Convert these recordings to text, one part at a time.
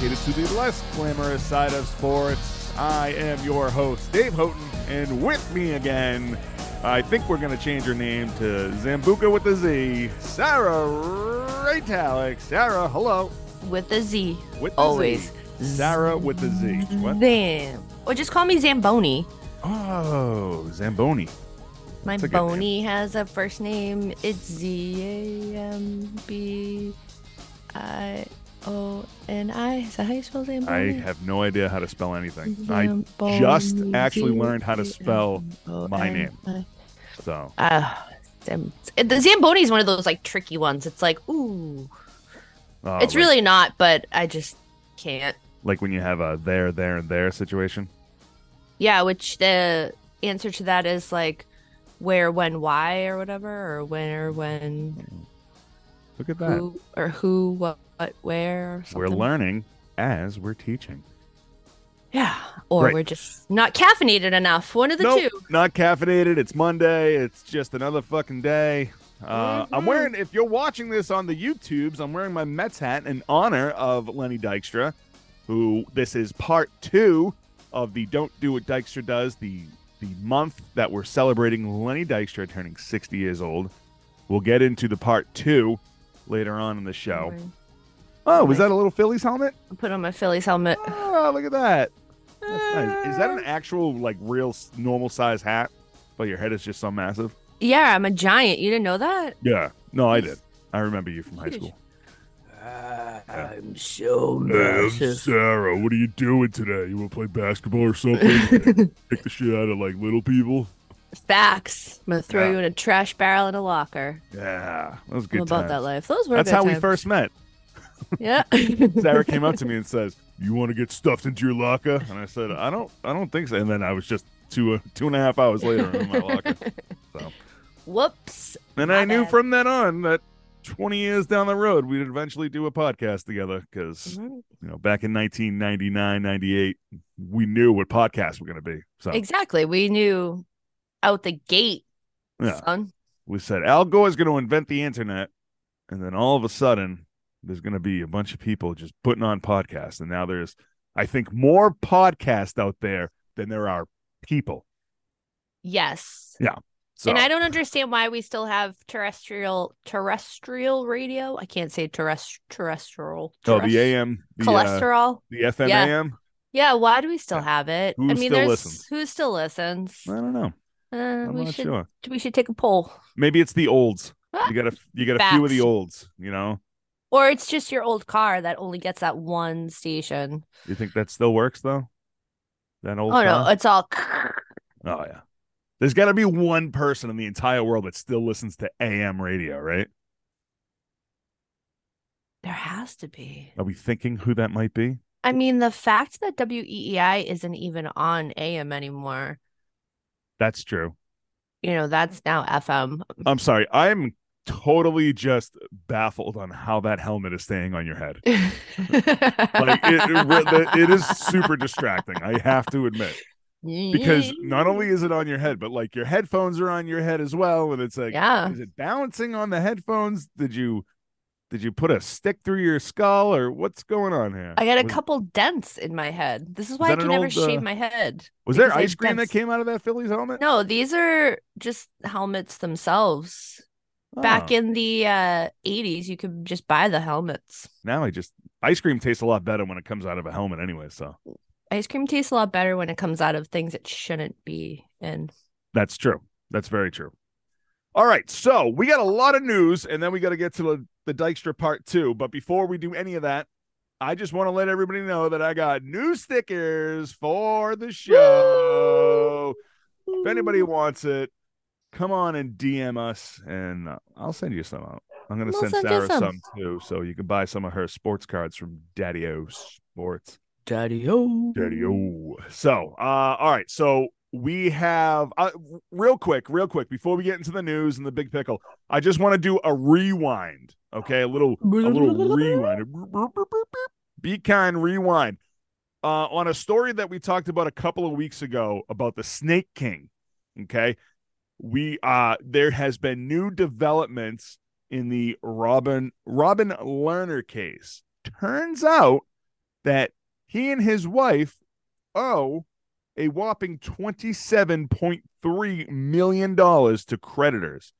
dedicated to the less glamorous side of sports. I am your host, Dave Houghton, and with me again, I think we're going to change her name to Zambuca with the Z, Sarah Reitalik. Sarah, hello. With the Z. With the Always. Z. Sarah with the Z. What? Zam. Or just call me Zamboni. Oh, Zamboni. My That's a. Bony has a first name. It's Z A M B I O N I. Is that how you spell I have no idea how to spell anything. I just actually learned how to spell my name. So. Ah, the Zamboni is one of those like tricky ones. It's like, ooh, oh, it's like- really not, but I just can't. like when you have a there, there, and there situation. Yeah, which the answer to that is like where, when, why, or whatever, or where, when, Look at that. who, or who, what, what where. We're learning as we're teaching. Yeah, or Right. we're just not caffeinated enough. One of the nope, two. not caffeinated. It's Monday. It's just another fucking day. Uh, I'm Mhm. wearing. If you're watching this on the YouTubes, I'm wearing my Mets hat in honor of Lenny Dykstra, who this is part two of the "Don't Do What Dykstra Does." The the month that we're celebrating Lenny Dykstra turning 60 years old. We'll get into the part two later on in the show. Oh, was that a little Phillies helmet? I put on my Phillies helmet. Oh, look at that. That's nice. Is that an actual, like, real normal size hat? But your head is just so massive? Yeah, I'm a giant. You didn't know that? Yeah. No, I did. I remember you from high Huge. school. Ah, I'm so nervous. Sarah. What are you doing today? You want to play basketball or something? Pick the shit out of, like, little people? Facts. I'm gonna throw Yeah. you in a trash barrel in a locker. Yeah. That was I'm good about times. that life. Those were That's good how we times. first met. Yeah. Sarah came up to me and says, "You want to get stuffed into your locker?" And I said, "I don't, I don't think so." And then I was just two, uh, two and a half hours later in my locker. So, Whoops. and I knew from then on that twenty years down the road, we'd eventually do a podcast together because Mhm. you know, back in 1999, 98, we knew what podcasts were going to be. So Exactly. We knew out the gate, yeah, son. we said Al Gore is going to invent the internet, and then all of a sudden, there's going to be a bunch of people just putting on podcasts, and now there's, I think, more podcasts out there than there are people. Yes. Yeah. So And I don't understand why we still have terrestrial terrestrial radio. I can't say terrest- terrestrial. oh, the AM, the, uh, cholesterol. the FM Yeah. AM. yeah, why do we still have it? Who I mean, still there's listens? who still listens. I don't know. Uh, I'm we should sure. we should take a poll. Maybe it's the olds. Ah, You got a you got a few of the olds. You know. Or it's just your old car that only gets that one station. You think that still works though? That old. oh no, it's all Oh yeah. There's got to be one person in the entire world that still listens to AM radio, right? there has to be. Are we thinking who that might be? I mean, the fact that WEEI isn't even on AM anymore, That's true. you know, that's now FM. I'm sorry. I'm totally just baffled on how that helmet is staying on your head. Like it, it, it is super distracting. I have to admit because not only is it on your head, but like your headphones are on your head as well, and it's like, yeah, is it balancing on the headphones? Did you Did you put a stick through your skull, or what's going on here? I got a Was- couple dents in my head. This is why I can never old, shave uh, my head. Was there ice cream that came out of that Phillies helmet? No, these are just helmets themselves. Back Oh. in the uh 80s, you could just buy the helmets. now, I just ice cream tastes a lot better when it comes out of a helmet, anyway. So Ice cream tastes a lot better when it comes out of things it shouldn't be in. That's true. That's very true. All right, so we got a lot of news, and then we got to get to the, the Dykstra part two. But before we do any of that, I just want to let everybody know that I got new stickers for the show. If anybody wants it, come on and DM us, and uh, I'll send you some out. I'm gonna We'll send send Sarah some. some too, so you can buy some of her sports cards from Daddy O Sports. Daddy O. Daddy O. So, uh, all right. So we have uh, real quick, real quick before we get into the news and the big pickle. I just want to do a rewind. Okay, a little, a little rewind. Be kind, rewind. Uh, on a story that we talked about a couple of weeks ago about the Snake King. Okay, we uh, there has been new developments in the Robin Robin Lehner case. Turns out that he and his wife owe a whopping $27.3 million to creditors.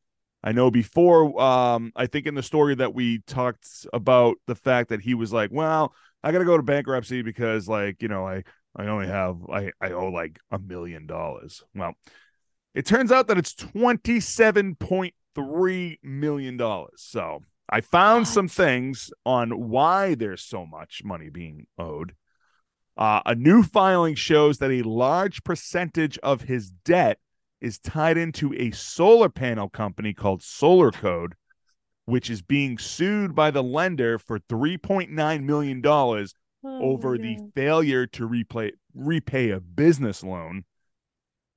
I know before, um, I think in the story that we talked about the fact that he was like, well, I got to go to bankruptcy because, like, you know, I, I only have, I, I owe like a million dollars. Well, it turns out that it's $27.3 million. So I found some things on why there's so much money being owed. Uh, a new filing shows that a large percentage of his debt is tied into a solar panel company called Solar Code, which is being sued by the lender for $3.9 million Oh, over the failure to repay, repay a business loan.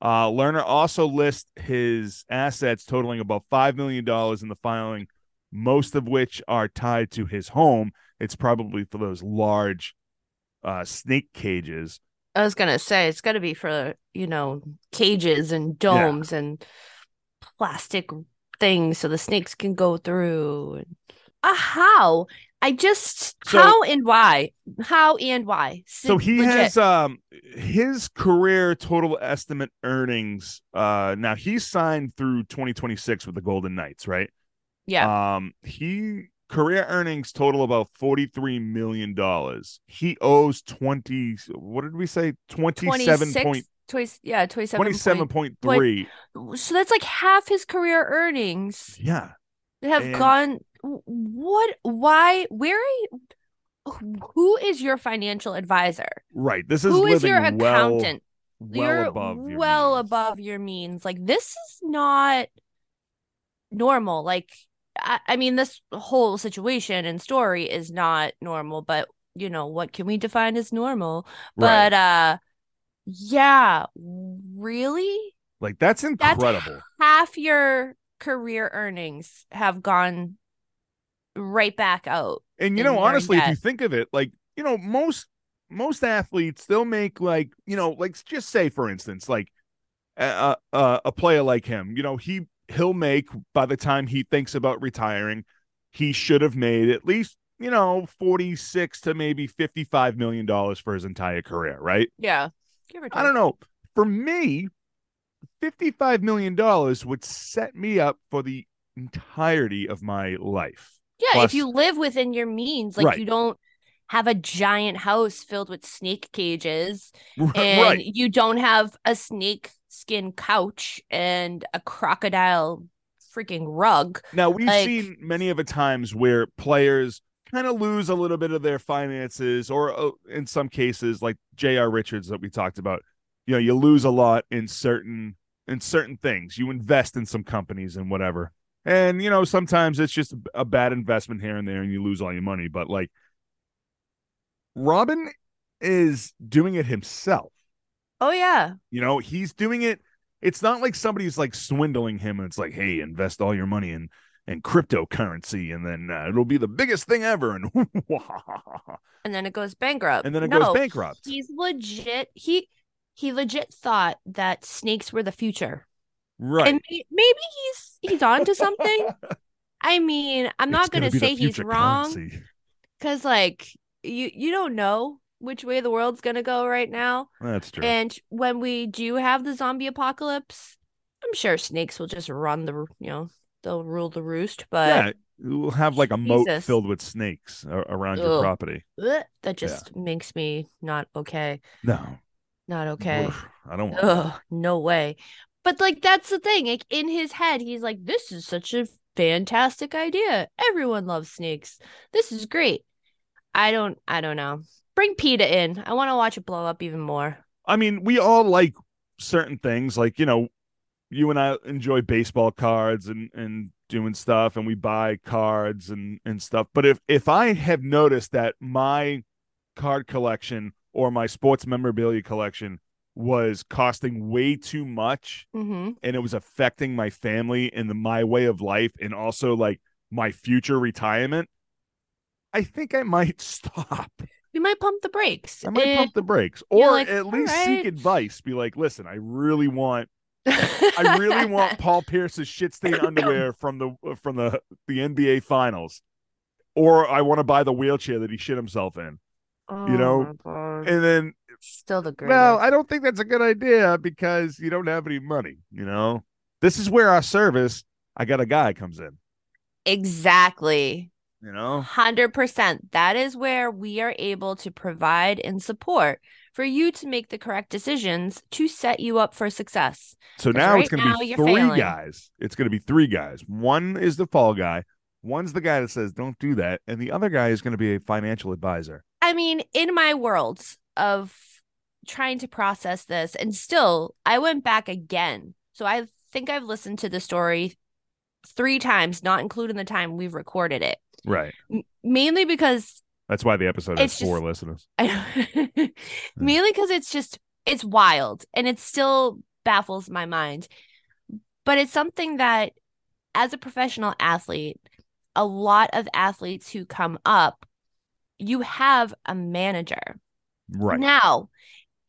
Uh, Lehner also lists his assets totaling about $5 million in the filing, most of which are tied to his home. It's probably for those large uh, snake cages. I was gonna say it's gotta be for you know cages and domes and plastic things so the snakes can go through. Uh, how? I just So- how and why? How and why? So he legit. has um his career total estimate earnings. Uh, now he's signed through 2026 with the Golden Knights, right? yeah. Um, he career earnings total about 43 million dollars. He owes 20. What did we say? 27 point 26 yeah 27 27 point- point three. so that's like half his career earnings Yeah. They have And- gone what why where are you who is your financial advisor Right. This is who is your accountant well you're above your well means. above your means like this is not normal like I, I mean this whole situation and story is not normal but you know what can we define as normal Right. but uh yeah really like that's that's incredible. half your career earnings have gone right back out And you know, honestly, if you think of it, like, you know, most most athletes they'll make like, you know, like just say for instance, like a a, a player like him, you know, he he'll make by the time he thinks about retiring, he should have made at least, you know, 46 to maybe 55 million dollars for his entire career, right? yeah I don't know. For me, 55 million dollars would set me up for the entirety of my life. Yeah, Plus- if you live within your means, like Right. you don't have a giant house filled with snake cages right. and you don't have a snake skin couch and a crocodile freaking rug. Now we've Like- seen many of a times where players kind of lose a little bit of their finances, or uh, in some cases, like J.R. Richards that we talked about. You know, you lose a lot in certain in certain things. You invest in some companies and whatever, and you know sometimes it's just a bad investment here and there, and you lose all your money. But like, Robin is doing it himself. Oh yeah. You know, he's doing it. It's not like somebody's like swindling him and it's like, hey, invest all your money in in cryptocurrency and then uh, it'll be the biggest thing ever. And And then it goes bankrupt. and then it No, goes bankrupt. He's legit. He he legit thought that snakes were the future. Right. And maybe he's he's on to something. I mean, I'm not gonna gonna, say he's wrong because like you you don't know which way the world's gonna go right now. That's true. And when we do have the zombie apocalypse, I'm sure snakes will just run the you know they'll rule the roost. But yeah, we'll have like a moat Jesus. filled with snakes around your property. That just makes me not okay. No, Not okay. I don't want. Ugh, no way. But like that's the thing. Like in his head, he's like, "This is such a fantastic idea. Everyone loves snakes. This is great." I don't. I don't know. Bring Peta in. I want to watch it blow up even more. I mean, we all like certain things. Like you know, you and I enjoy baseball cards and and doing stuff, and we buy cards and and stuff. But if if I have noticed that my card collection or my sports memorabilia collection was costing way too much Mm-hmm. and it was affecting my family and the, my way of life and also like my future retirement i think i might stop We might pump the brakes. i might Eh, pump the brakes or like, at least right." seek advice be like listen i really want i really want paul pierce's shit stain underwear from the from the the nba finals or i want to buy the wheelchair that he shit himself in Oh know, and then Still the greatest. well i don't think that's a good idea because you don't have any money you know this is where our service i got a guy comes in exactly. you know 100%. That is where we are able to provide and support for you to make the correct decisions to set you up for success. So now right it's going to be three failing. guys. It's going to be three guys. One is the fall guy. One's the guy that says don't do that, and the other guy is going to be a financial advisor. I mean, in my world of trying to process this, and still, I went back again. So I think I've listened to the story three times, not including the time we've recorded it. Right. M- mainly because That's why the episode has four just- listeners. I, mainly because it's just it's wild and it still baffles my mind but it's something that as a professional athlete a lot of athletes who come up you have a manager Right. now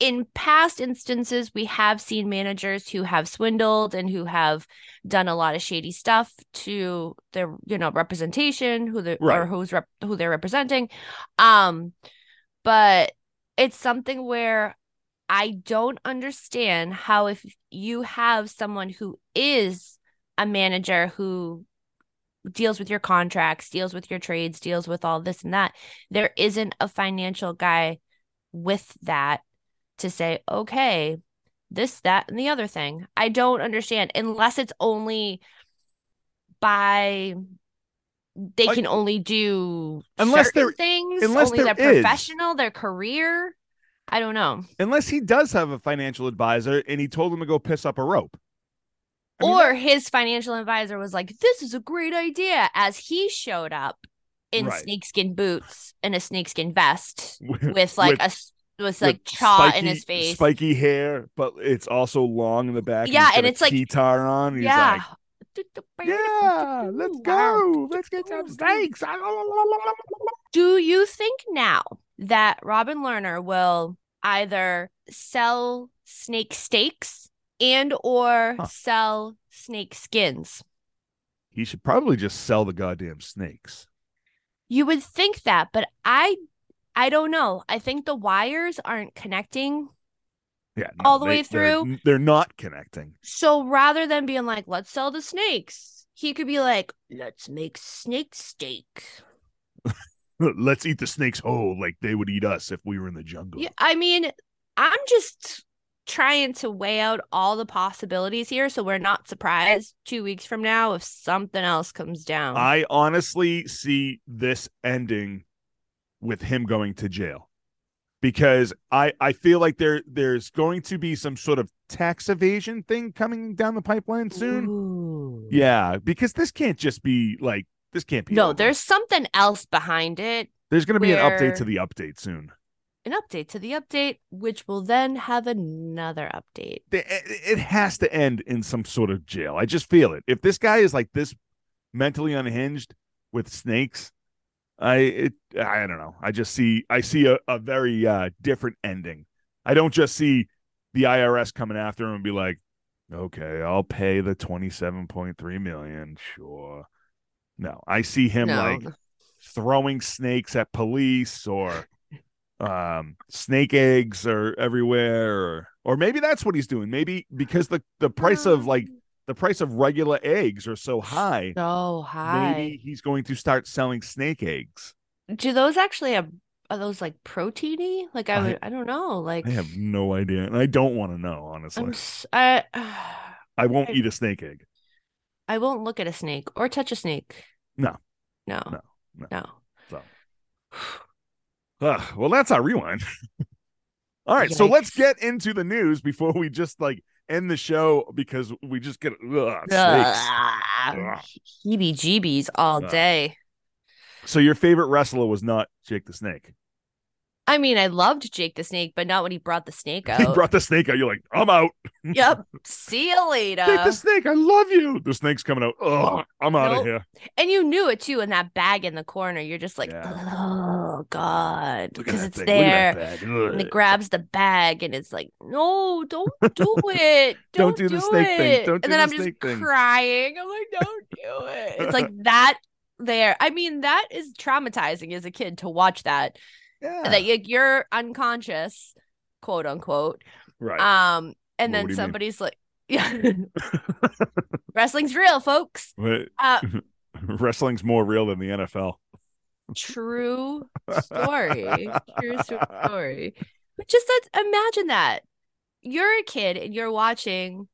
in past instances we have seen managers who have swindled and who have done a lot of shady stuff to their you know representation who they or Right. who's rep- who they're representing um but it's something where I don't understand how if you have someone who is a manager who deals with your contracts, deals with your trades, deals with all this and that, there isn't a financial guy with that to say, okay, this, that, and the other thing. I don't understand unless it's only by they Like- can only do Unless certain there- things, unless only their professional, their career. I don't know. Unless he does have a financial advisor and he told him to go piss up a rope. I mean, or his financial advisor was like, "This is a great idea," as he showed up in Right. snakeskin boots and a snakeskin vest with like with- a s- with with like chaw in his face. spiky hair, but it's also long in the back. Yeah, he's and it's like- guitar on. He's yeah. like, yeah, let's go. Let's get some snakes. Do you think now that Robin Lehner will either sell snake steaks and or Huh. sell snake skins? He should probably just sell the goddamn snakes. You would think that, but I I don't know. I think the wires aren't connecting. Yeah, All the they- way they're- through? They're, not connecting. So rather than being like, let's sell the snakes, he could be like, let's make snake steak. Let's eat the snakes whole like they would eat us if we were in the jungle. Yeah, I mean, I'm just trying to weigh out all the possibilities here so we're not surprised two weeks from now if something else comes down. I honestly see this ending with him going to jail because I I feel like there there's going to be some sort of tax evasion thing coming down the pipeline soon. Ooh. Yeah, because this can't just be like this can't be. No, over. there's something else behind it. there's going to be an update to the update soon. An update to the update, which will then have another update. It it has to end in some sort of jail. I just feel it. If this guy is like this mentally unhinged with snakes, I it I don't know. I just see I see a, a very uh different ending. I don't just see the IRS coming after him and be like, "Okay, I'll pay the 27.3 million, sure." No, I see him no. like throwing snakes at police or um snake eggs are everywhere or or maybe that's what he's doing maybe because the the price of like the price of regular eggs are so high so high. maybe he's going to start selling snake eggs Do those actually have are those like proteiny? Like I I- would I, don't know. Like i have no idea and i don't want to know honestly I'm I i won't I- eat a snake egg I won't look at a snake or touch a snake. No. No. No. No. No. so Ugh, well that's our rewind all right so let's get into the news before we just like end the show because we just get ugh, snakes. Heebie jeebies all Ugh. day. so your favorite wrestler was not jake the snake I mean, I loved Jake the Snake, but not when he brought the snake out. he brought the snake out you're like i'm out yep. See you later. Jake the snake, I love you. The snake's coming out. Ugh, I'm out of Nope. here. And you knew it too in that bag in the corner. You're just like, Yeah. oh God. Because it's thing. There. And it grabs the bag and it's like, no, don't do it. Don't Don't, do the do snake thing. Don't do it. and then the I'm just thing. crying. I'm like, don't do it. It's like that there. I mean, that is traumatizing as a kid to watch that. Yeah. That you- you're unconscious, quote unquote. right. Um, and Well, then you mean? somebody's like, yeah, wrestling's real, folks. Uh, wrestling's more real than the NFL. true story. True story. But just that, imagine that you're a kid and you're watching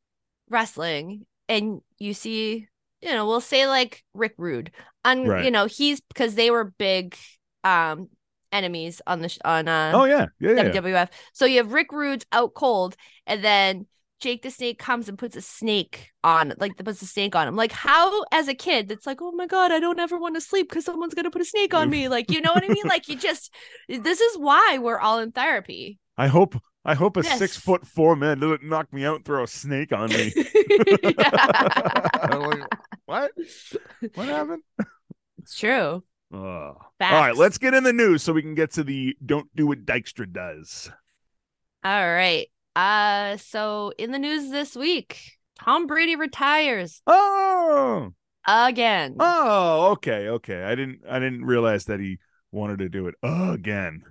wrestling and you see, you know, we'll say like Rick Rude, un, Right. you know, he's because they were big um enemies on the sh- on uh oh yeah, yeah, yeah. WWF. So you have Rick Rude's out cold, and then Jake the Snake comes and puts a snake on, like puts a snake on him. Like how, as a kid, that's like, oh my god, I don't ever want to sleep because someone's gonna put a snake on me. Like you know what I mean? Like you just, this is why we're all in therapy. I hope I hope a Yes. six foot four man doesn't knock me out and throw a snake on me. I'm like, what? What happened? it's true. All right, let's get in the news so we can get to the don't do what Dykstra does. All right. Uh, so in the news this week, Tom Brady retires Oh, again. oh, okay, okay. I didn't, I didn't realize that he wanted to do it again.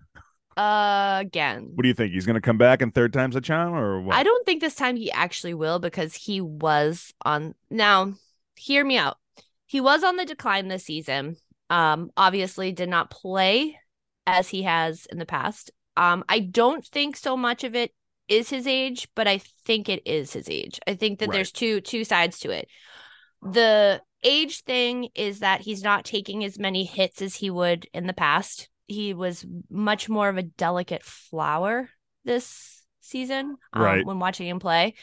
again. What do you think? He's going to come back and third time's a charm, or what? I don't think this time he actually will because he was on now hear me out. He was on the decline this season. Um obviously did not play as he has in the past. Um I don't think so much of it is his age, but I think it is his age. I think that Right. there's two two sides to it. The age thing is that he's not taking as many hits as he would in the past. He was much more of a delicate flower this season um, Right. when watching him play.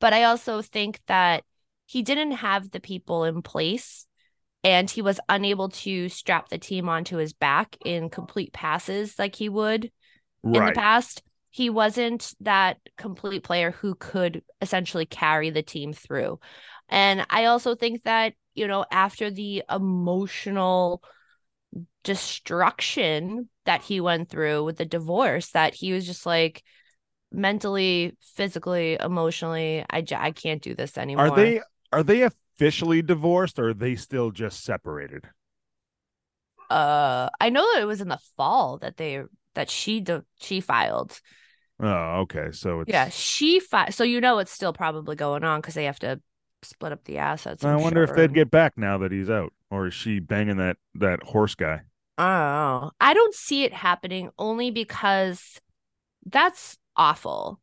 But I also think that he didn't have the people in place and he was unable to strap the team onto his back in complete passes like he would in the past. He wasn't that complete player who could essentially carry the team through. And I also think that, you know, after the emotional destruction that he went through with the divorce, that he was just like mentally, physically, emotionally, i i can't do this anymore. Are they are they officially divorced, or are they still just separated? Uh, I know that it was in the fall that they that she de- she filed. Oh, okay. So it's Yeah, she filed. So you know it's still probably going on because they have to split up the assets. I I'm wonder if they'd get back now that he's out, or is she banging that that horse guy? Oh. I don't see it happening only because that's awful.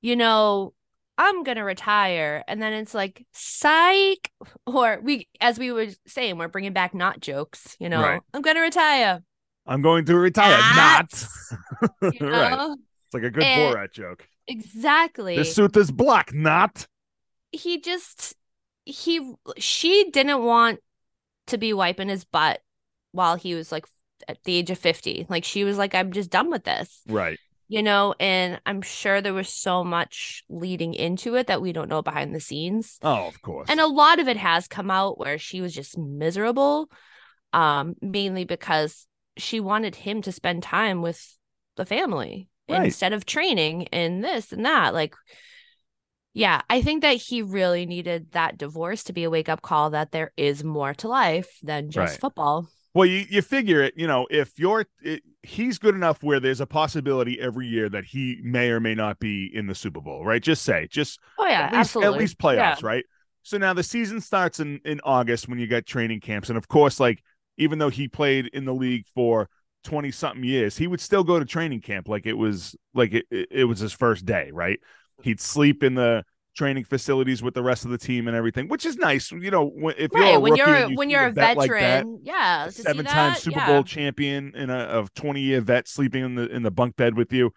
You know, I'm gonna retire, and then it's like psych, or we, as we were saying, we're bringing back not jokes. You know, Right. I'm gonna retire. I'm going to retire. Not. Not. You right. It's like a good And- Borat joke. Exactly. This suit is black. Not. he just he she didn't want to be wiping his butt while he was like at the age of 50 like she was like i'm just done with this Right. You know and i'm sure there was so much leading into it that we don't know behind the scenes Oh, of course. and a lot of it has come out where she was just miserable um mainly because she wanted him to spend time with the family Right. instead of training and this and that like Yeah, I think that he really needed that divorce to be a wake up call that there is more to life than just Right. football. Well, you, you figure it, you know, if you're, it, he's good enough where there's a possibility every year that he may or may not be in the Super Bowl, right? Just say, just Oh yeah, at least, absolutely. at least playoffs, Yeah. right? So now the season starts in in August when you get training camps, and of course, like even though he played in the league for twenty something years, he would still go to training camp like it was like it it was his first day, right? He'd sleep in the training facilities with the rest of the team and everything, which is nice. You know, when- if you're a when rookie you're and you when you're a a vet like that, veteran, yeah, seven-time that, Super yeah. Bowl champion in a of twenty year vet sleeping in the in the bunk bed with you,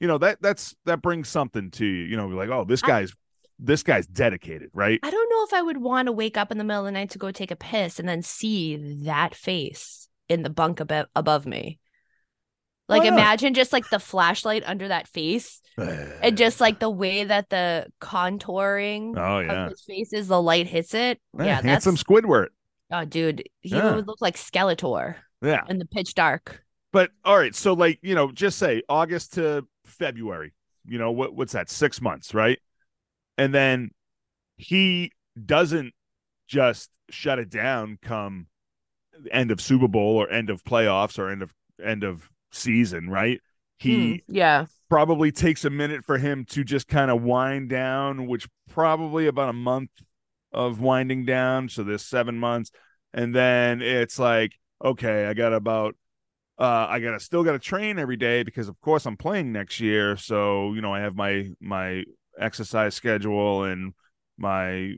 you know that that's that brings something to you. You know, like oh, this I- guy's this guy's dedicated, right? I don't know if I would want to wake up in the middle of the night to go take a piss and then see that face in the bunk abo- above me. Like oh, Why not? imagine just like the flashlight under that face and just like the way that the contouring oh yeah, of his face is, the light hits it. yeah, Yeah, that's handsome Squidward. oh dude, he Yeah. would look like Skeletor Yeah, in the pitch dark. but all right, so like you know, just say August to February. You know what? What's that? Six months, right? And then he doesn't just shut it down come end of Super Bowl or end of playoffs or end of end of season, right? He Hmm, yeah. Probably takes a minute for him to just kind of wind down, which probably about a month of winding down. So there's seven months. And then it's like, okay, I got about uh I gotta still gotta train every day because of course I'm playing next year. So, you know, I have my my exercise schedule and my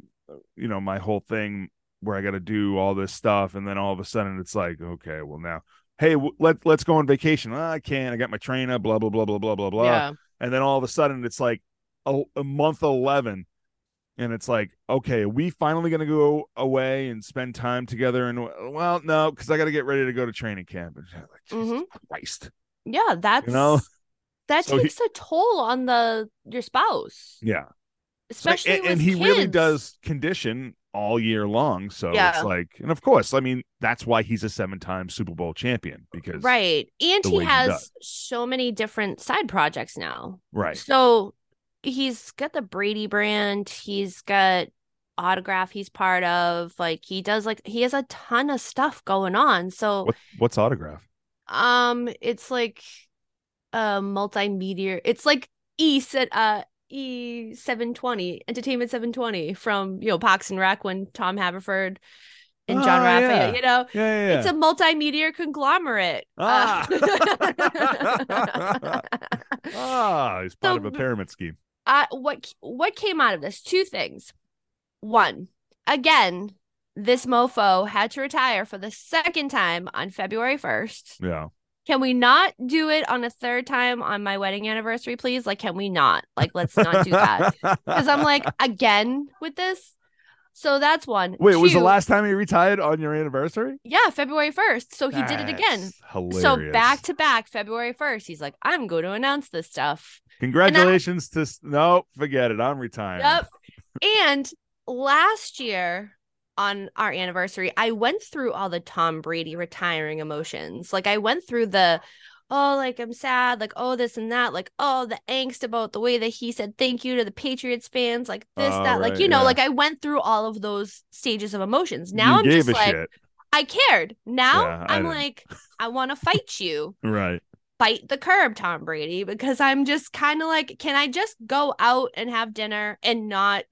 you know, my whole thing where I gotta do all this stuff, and then all of a sudden it's like, okay, well now Hey, w- let let's go on vacation. "Ah, I can't. I got my trainer. Blah blah blah blah blah blah blah yeah. and then all of a sudden it's like a, a month 11 and it's like okay are we finally to go away and spend time together and well no because i got to get ready to go to training camp and like, Jesus Mhm. christ Yeah, that's know? that So he- takes a toll on the your spouse. yeah Especially and, with and he really does condition all year long so Yeah. it's like and of course i mean that's why he's a seven-time super bowl champion because Right. And he way he has so many different side projects now. right So he's got the Brady brand, he's got autograph he's part of. Like he does like he has a ton of stuff going on. So what, what's autograph um it's like a multimedia it's like E said uh E seven twenty Entertainment seven twenty from you know Parks and Rec when Tom Haverford and John Oh, Raphael, yeah. you know, yeah, yeah. it's a multimedia conglomerate. Ah. Uh, ah he's part So- of a pyramid scheme uh, what what came out of this? Two things. One, again, this mofo had to retire for the second time on February first. yeah Can we not do it on a third time on my wedding anniversary, please? Like, can we not? Like, let's not do that. Because I'm like, again with this. So that's one. Wait, was the last time he retired on your anniversary? Yeah, February 1st. So he did it again. Hilarious. So back to back, February 1st. He's like, I'm going to announce this stuff. Congratulations to s- no, forget it. I'm retiring. Yep. And last year on our anniversary, I went through all the Tom Brady retiring emotions. Like I went through the oh, like I'm sad, like oh this and that, like oh the angst about the way that he said thank you to the Patriots fans, like this, Oh, that, like you know, yeah. like I went through all of those stages of emotions. Now you I'm just like shit. I cared. Now Yeah, I I'm didn't. like I want to fight you Right. bite the curb, Tom Brady, because I'm just kind of like, can I just go out and have dinner and not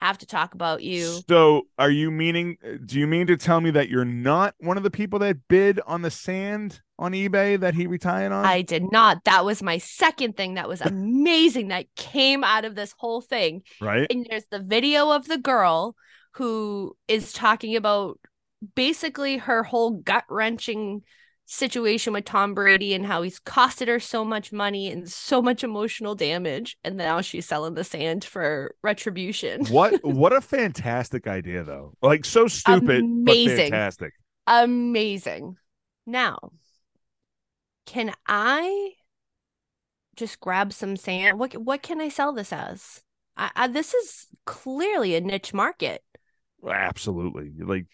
have to talk about you? So, are you meaning? Do you mean to tell me that you're not one of the people that bid on the sand on eBay that he retired on? I did not. That was my second thing that was amazing that came out of this whole thing. right. And there's the video of the girl who is talking about basically her whole gut wrenching situation with Tom Brady and how he's costed her so much money and so much emotional damage. And now she's selling the sand for retribution. What what a fantastic idea though. Like so stupid but Amazing. fantastic. Amazing. Now, can I just grab some sand? What what can I sell this as? I, I, this is clearly a niche market. Absolutely. Like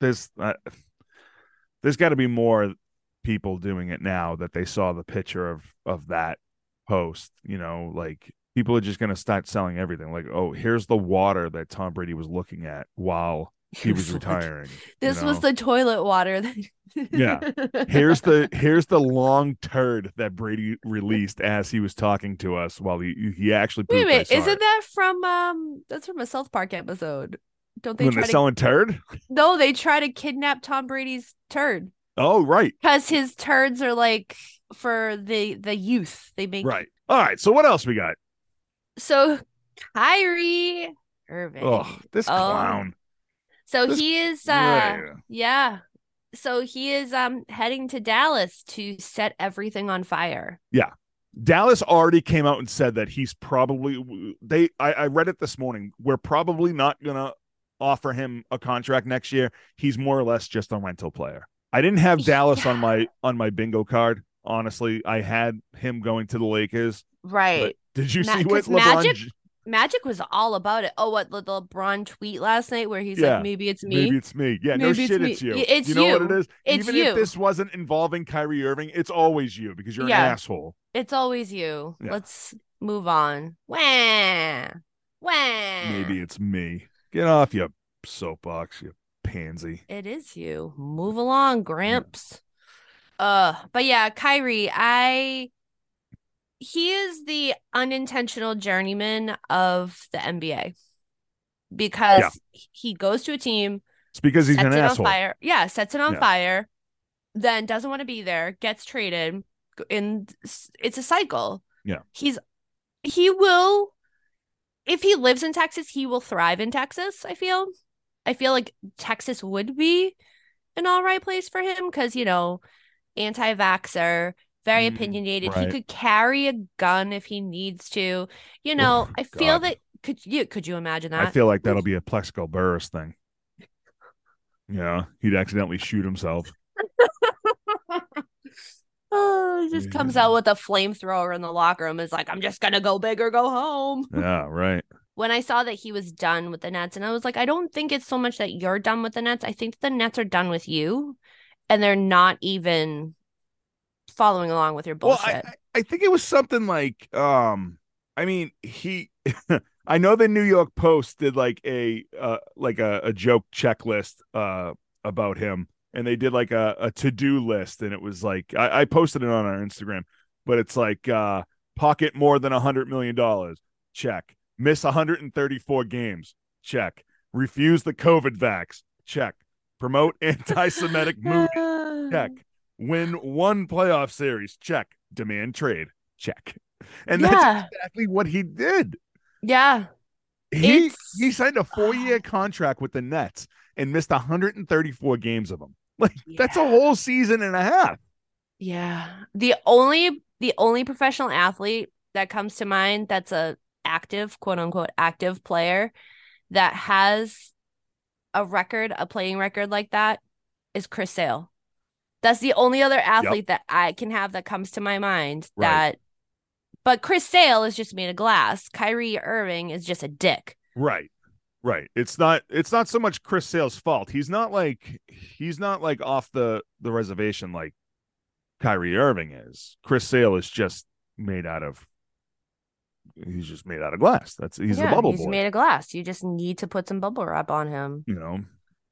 this uh, there's got to be more people doing it now that they saw the picture of of that post, you know, like people are just going to start selling everything. Like, oh, here's the water that Tom Brady was looking at while he was retiring. This you was the toilet water. That... Yeah. here's the here's the long turd that Brady released as he was talking to us while he he actually Wait a minute, isn't it. that from um? That's from a South Park episode. Don't they when try they're to? selling turd? No, they try to kidnap Tom Brady's turd Oh, right, because his turds are like for the the youth. They make right. All right. So what else we got? So Kyrie Irving. Oh, this Oh. clown. so this- he is uh Yeah. yeah. So he is um heading to Dallas to set everything on fire. Yeah. Dallas already came out and said that he's probably they I, I read it this morning. We're probably not gonna offer him a contract next year. He's more or less just a rental player. I didn't have Dallas on my on my bingo card. Honestly, I had him going to the Lakers. Right. Did you Ma- see what LeBron? Magic- Magic was all about it. Oh, what the LeBron tweet last night where he's Yeah. like, maybe it's me. Maybe it's me. Yeah, no it's shit, me. it's you. It's you know what it is? It's Even you. if this wasn't involving Kyrie Irving, it's always you because you're Yeah. an asshole. It's always you. Yeah. Let's move on. Wah. Wah. Maybe it's me. Get off your soapbox, you pansy. It is you. Move along, Gramps. Uh, but yeah, Kyrie, I he is the unintentional journeyman of the NBA because Yeah. he goes to a team, It's because he's sets an it asshole. on fire. Yeah, sets it on Yeah. fire, then doesn't want to be there, gets traded, and it's a cycle. Yeah. He's he will if he lives in Texas, he will thrive in Texas, I feel. I feel like Texas would be an all right place for him because, you know, anti vaxxer, very Mm, opinionated. right. He could carry a gun if he needs to. You know, Oh, I feel that could you could you imagine that? I feel like that'll be a Plaxico Burress thing. Yeah, he'd accidentally shoot himself. Oh, he just comes out with a flamethrower in the locker room. Is like, I'm just gonna go big or go home. Yeah, right. When I saw that he was done with the Nets, and I was like, I don't think it's so much that you're done with the Nets. I think the Nets are done with you, and they're not even following along with your Well, bullshit. I, I- I think it was something like, um, I mean, he. I know the New York Post did like a uh, like a, a joke checklist uh about him, and they did like a, a to do list, and it was like I, I posted it on our Instagram, but it's like uh pocket more than a hundred million dollars, check. Miss 134 games, check. Refuse the COVID vax, check. Promote anti-Semitic movement, check. Win one playoff series, check. Demand trade, check. And yeah, that's exactly what he did. yeah. He It's- he signed a four-year contract with the Nets and missed 134 games of them. Like that's a whole season and a half. Yeah. The only the only professional athlete that comes to mind that's a active, quote unquote, active player that has a record, a playing record like that is Chris Sale. That's the only other athlete that I can have that comes to my mind Right. that but Chris Sale is just made of glass. Kyrie Irving is just a dick. Right. Right. It's not it's not so much Chris Sale's fault. He's not like he's not like off the the reservation like Kyrie Irving is. Chris Sale is just made out of he's just made out of glass. That's he's yeah, the bubble he's boy. made of glass. You just need to put some bubble wrap on him. you know.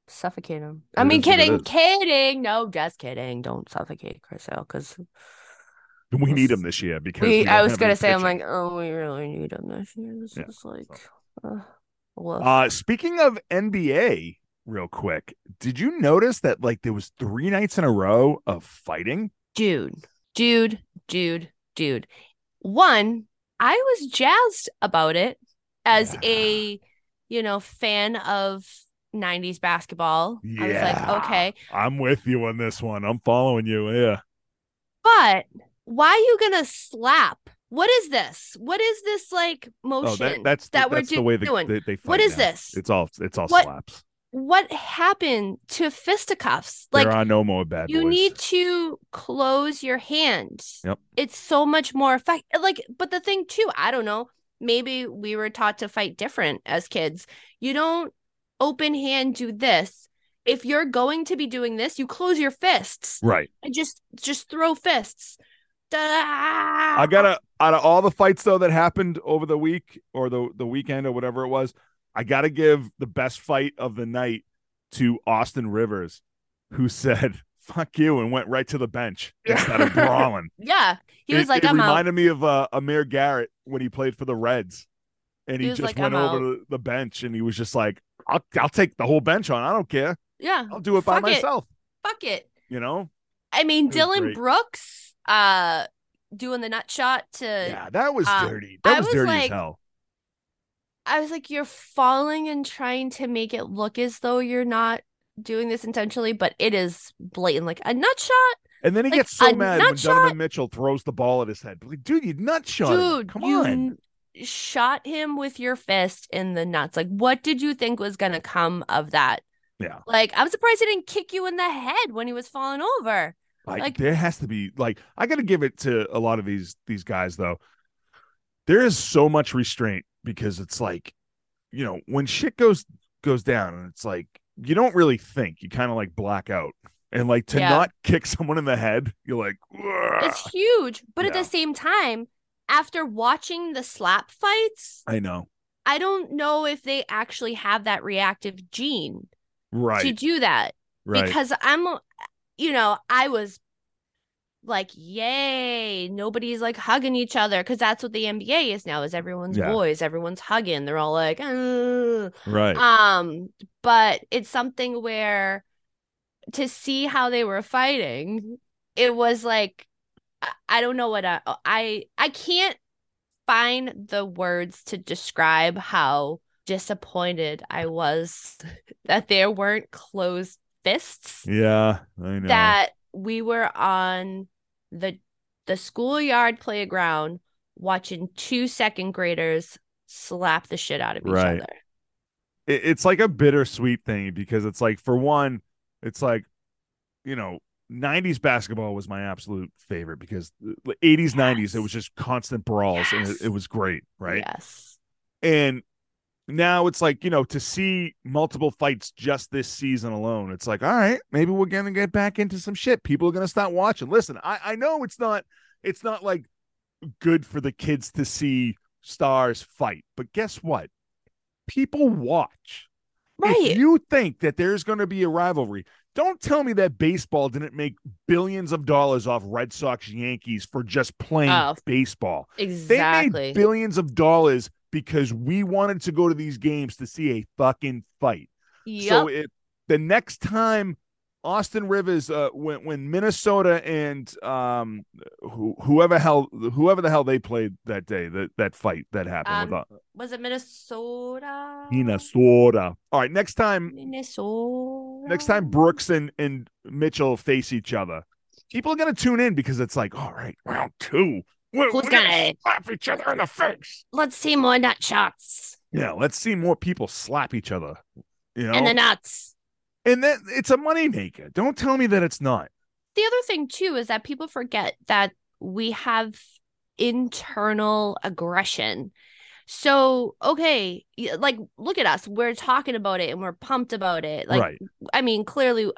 Suffocate him. It I mean, is kidding, kidding. No, just kidding. Don't suffocate Chris Sale because We need him this year because we. I was gonna say, I'm like, oh, we really need him this year. This Yeah, is like, uh, woof. Uh speaking of NBA, real quick, did you notice that like there was three nights in a row of fighting? dude, dude, dude, dude. One, I was jazzed about it as Yeah. a, you know, fan of 90s basketball. I was Yeah. like, okay, I'm with you on this one. I'm following you. Yeah. but why are you gonna slap? What is this? What is this like motion Oh, that, that's that we're that's the way doing? they, they What is now. this? It's all it's all What- slaps. what happened to fisticuffs? Like there are no more bad you boys. need to close your hand. Yep. It's so much more effective. Like, but the thing too, I don't know. Maybe we were taught to fight different as kids. You don't open hand do this. If you're going to be doing this, you close your fists right. and just just throw fists. I gotta out of all the fights though that happened over the week or the the weekend or whatever it was, I got to give the best fight of the night to Austin Rivers, who said "fuck you" and went right to the bench instead of brawling. Yeah. He was it, like, it I'm out. reminded me of uh, Amir Garrett when he played for the Reds, and he, He just like, went "I'm over the bench and he was just like, "I'll I'll take the whole bench on. I don't care. Yeah. I'll do it by it. myself." Fuck it. You know? I mean, Dillon. Brooks uh doing the nut shot to Yeah, that was um, dirty. That I was, was dirty as hell. I was like, you're falling and trying to make it look as though you're not doing this intentionally, but it is blatant. Like a nut shot, And then he like, gets so mad when Donovan? Mitchell throws the ball at his head. Like, dude, you nut shot. him. dude. Come you on. n- shot him with your fist in the nuts. Like, what did you think was gonna come of that? Yeah. Like, I'm surprised he didn't kick you in the head when he was falling over. Like, Like- there has to be like I got to give it to a lot of these these guys though. There is so much restraint because it's like, you know, when shit goes goes down and it's like you don't really think. You kind of like black out. And like to Yeah. not kick someone in the head, you're like, "Ugh." It's huge, but at the same time, after watching the slap fights, I know. I don't know if they actually have that reactive gene Right. to do that right. because I'm, you know, I was like, yay, nobody's like hugging each other because that's what the NBA is now. Is everyone's Yeah. boys, everyone's hugging. They're all like, "Uh." right. um, but it's something where to see how they were fighting, it was like, I, I don't know what I, I, I can't find the words to describe how disappointed I was that there weren't closed fists yeah, I know. that we were on the the schoolyard playground watching two second graders slap the shit out of each Right. other. it, it's like a bittersweet thing because it's like for one, it's like, you know, 90s basketball was my absolute favorite because the 80s, 90s, it was just constant brawls and it, it was great, right? Yes. And now it's like, you know, to see multiple fights just this season alone, it's like, all right, maybe we're gonna get back into some shit. People are gonna start watching. Listen, I, I know it's not it's not like good for the kids to see stars fight, but guess what? People watch. Right. If you think that there's to be a rivalry, don't tell me that baseball didn't make billions of dollars off Red Sox Yankees for just playing Oh, baseball. They exactly. made billions of dollars because we wanted to go to these games to see a fucking fight. Yep. So if the next time Austin Rivers, uh, when when Minnesota and um, who, whoever hell whoever the hell they played that day that that fight that happened with Um, uh, was it Minnesota? Minnesota. All right, next time Minnesota. next time Brooks and, and Mitchell face each other, people are gonna tune in because it's like, all right, round two. We're, Who's we're gonna- slap each other in the face? Let's see more nut shots Yeah, let's see more people slap each other. You know, and the nuts. and then it's a moneymaker. Don't tell me that it's not. The other thing too is that people forget that we have internal aggression. So, okay, like look at us. We're talking about it and we're pumped about it. Like right. I mean, clearly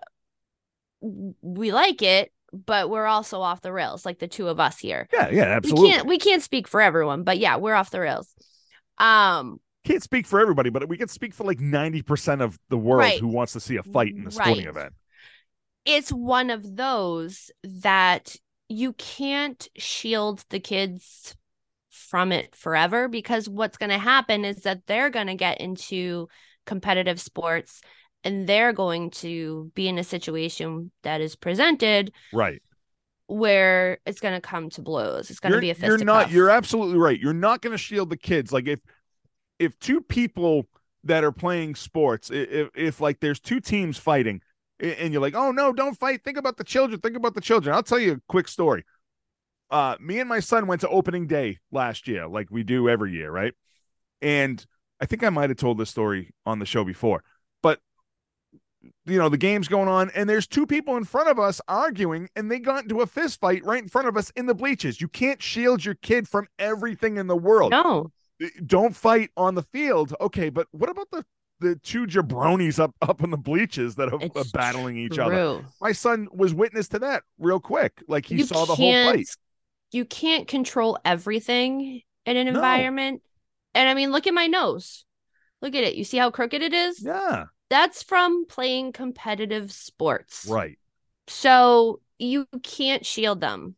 we like it, but we're also off the rails like the two of us here. Yeah, yeah, absolutely. We can't we can't speak for everyone, but yeah, we're off the rails. Um Can't speak for everybody, but we can speak for like 90% of the world Right. who wants to see a fight in a sporting Right. event. it's one of those that you can't shield the kids from it forever because what's going to happen is that they're going to get into competitive sports and they're going to be in a situation that is presented Right. where it's going to come to blows. It's going to be a fist you're not fisticuff. you're absolutely right. You're not going to shield the kids. Like if if two people that are playing sports, if, if like there's two teams fighting and you're like, "Oh no, don't fight. Think about the children. Think about the children." I'll tell you a quick story. Uh me and my son went to opening day last year like we do every year, right? And I think I might have told this story on the show before. You know, the game's going on, and there's two people in front of us arguing, and they got into a fist fight right in front of us in the bleachers. You can't shield your kid from everything in the world. No. Eh, don't fight on the field. Okay, but what about the the two jabronis up up in the bleachers that are, It's battling each other? My son was witness to that real quick. Like he You saw the whole fight. you can't control everything in an No. environment. And I mean, look at my nose. Look at it. You see how crooked it is? Yeah. That's from playing competitive sports. Right. So you can't shield them.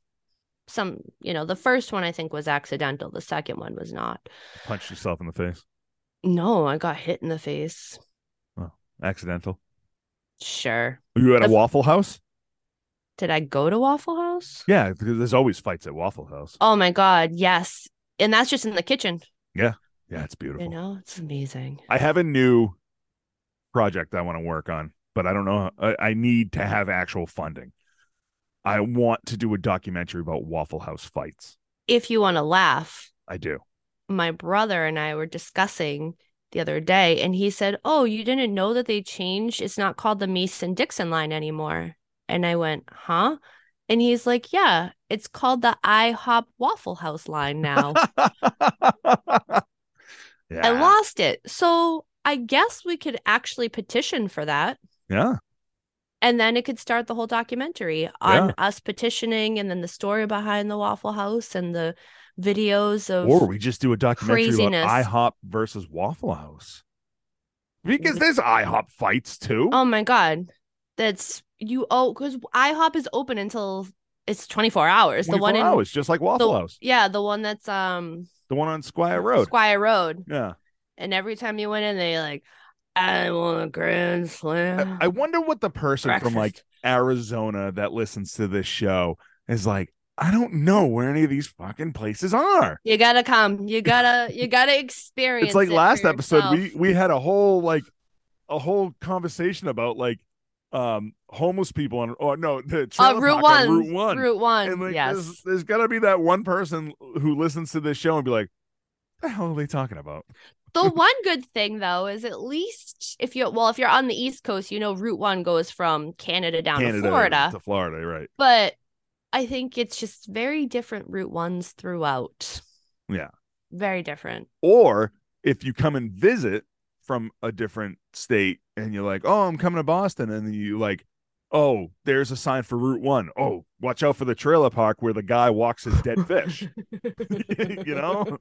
Some, you know, the first one I think was accidental. The second one was not. Punched yourself in the face. No, I got hit in the face. Oh, accidental. Sure. Were you at a The- Waffle House? Did I go to Waffle House? Yeah, because there's always fights at Waffle House. Oh my God. Yes. And that's just in the kitchen. Yeah. Yeah, it's beautiful. You know, it's amazing. I have a new project I want to work on, but I don't know. I, I need to have actual funding. I want to do a documentary about Waffle House fights. If you want to laugh, I do. my brother and I were discussing the other day, and he said, Oh, you didn't know that they changed? It's not called the Mason Dixon line anymore. And I went, Huh? And he's like, Yeah, it's called the IHOP Waffle House line now. yeah. I lost it. So I guess we could actually petition for that. yeah. And then it could start the whole documentary on us petitioning and then the story behind the Waffle House and the videos of Or we just do a documentary craziness. about IHOP versus Waffle House. Because there's IHOP fights too. Oh my god. That's you oh because IHOP is open until it's 24 hours. The 24 one in hours, just like Waffle the- House. yeah, the one that's um The one on Squire Road. Squire Road. yeah. And every time you went in, they like, I want a grand slam. I, I wonder what the person from like Arizona that listens to this show is like. I don't know where any of these fucking places are. you gotta come. You gotta you gotta experience. It's like it last episode we yourself. we had a whole like a whole conversation about like um homeless people on or no the Oh, trailer Route park one. Route One. Route one. And like yes. there's, there's gotta be that one person who listens to this show and be like, the hell are they talking about?" The one good thing though is at least if you well if you're on the East Coast, you know Route One goes from Canada down Canada to Florida. to Florida, right? But I think it's just very different Route Ones throughout. Yeah. Very different. Or if you come and visit from a different state and you're like, "Oh, I'm coming to Boston," and you like, "Oh, there's a sign for Route One. Oh, watch out for the trailer park where the guy walks his dead fish." you know?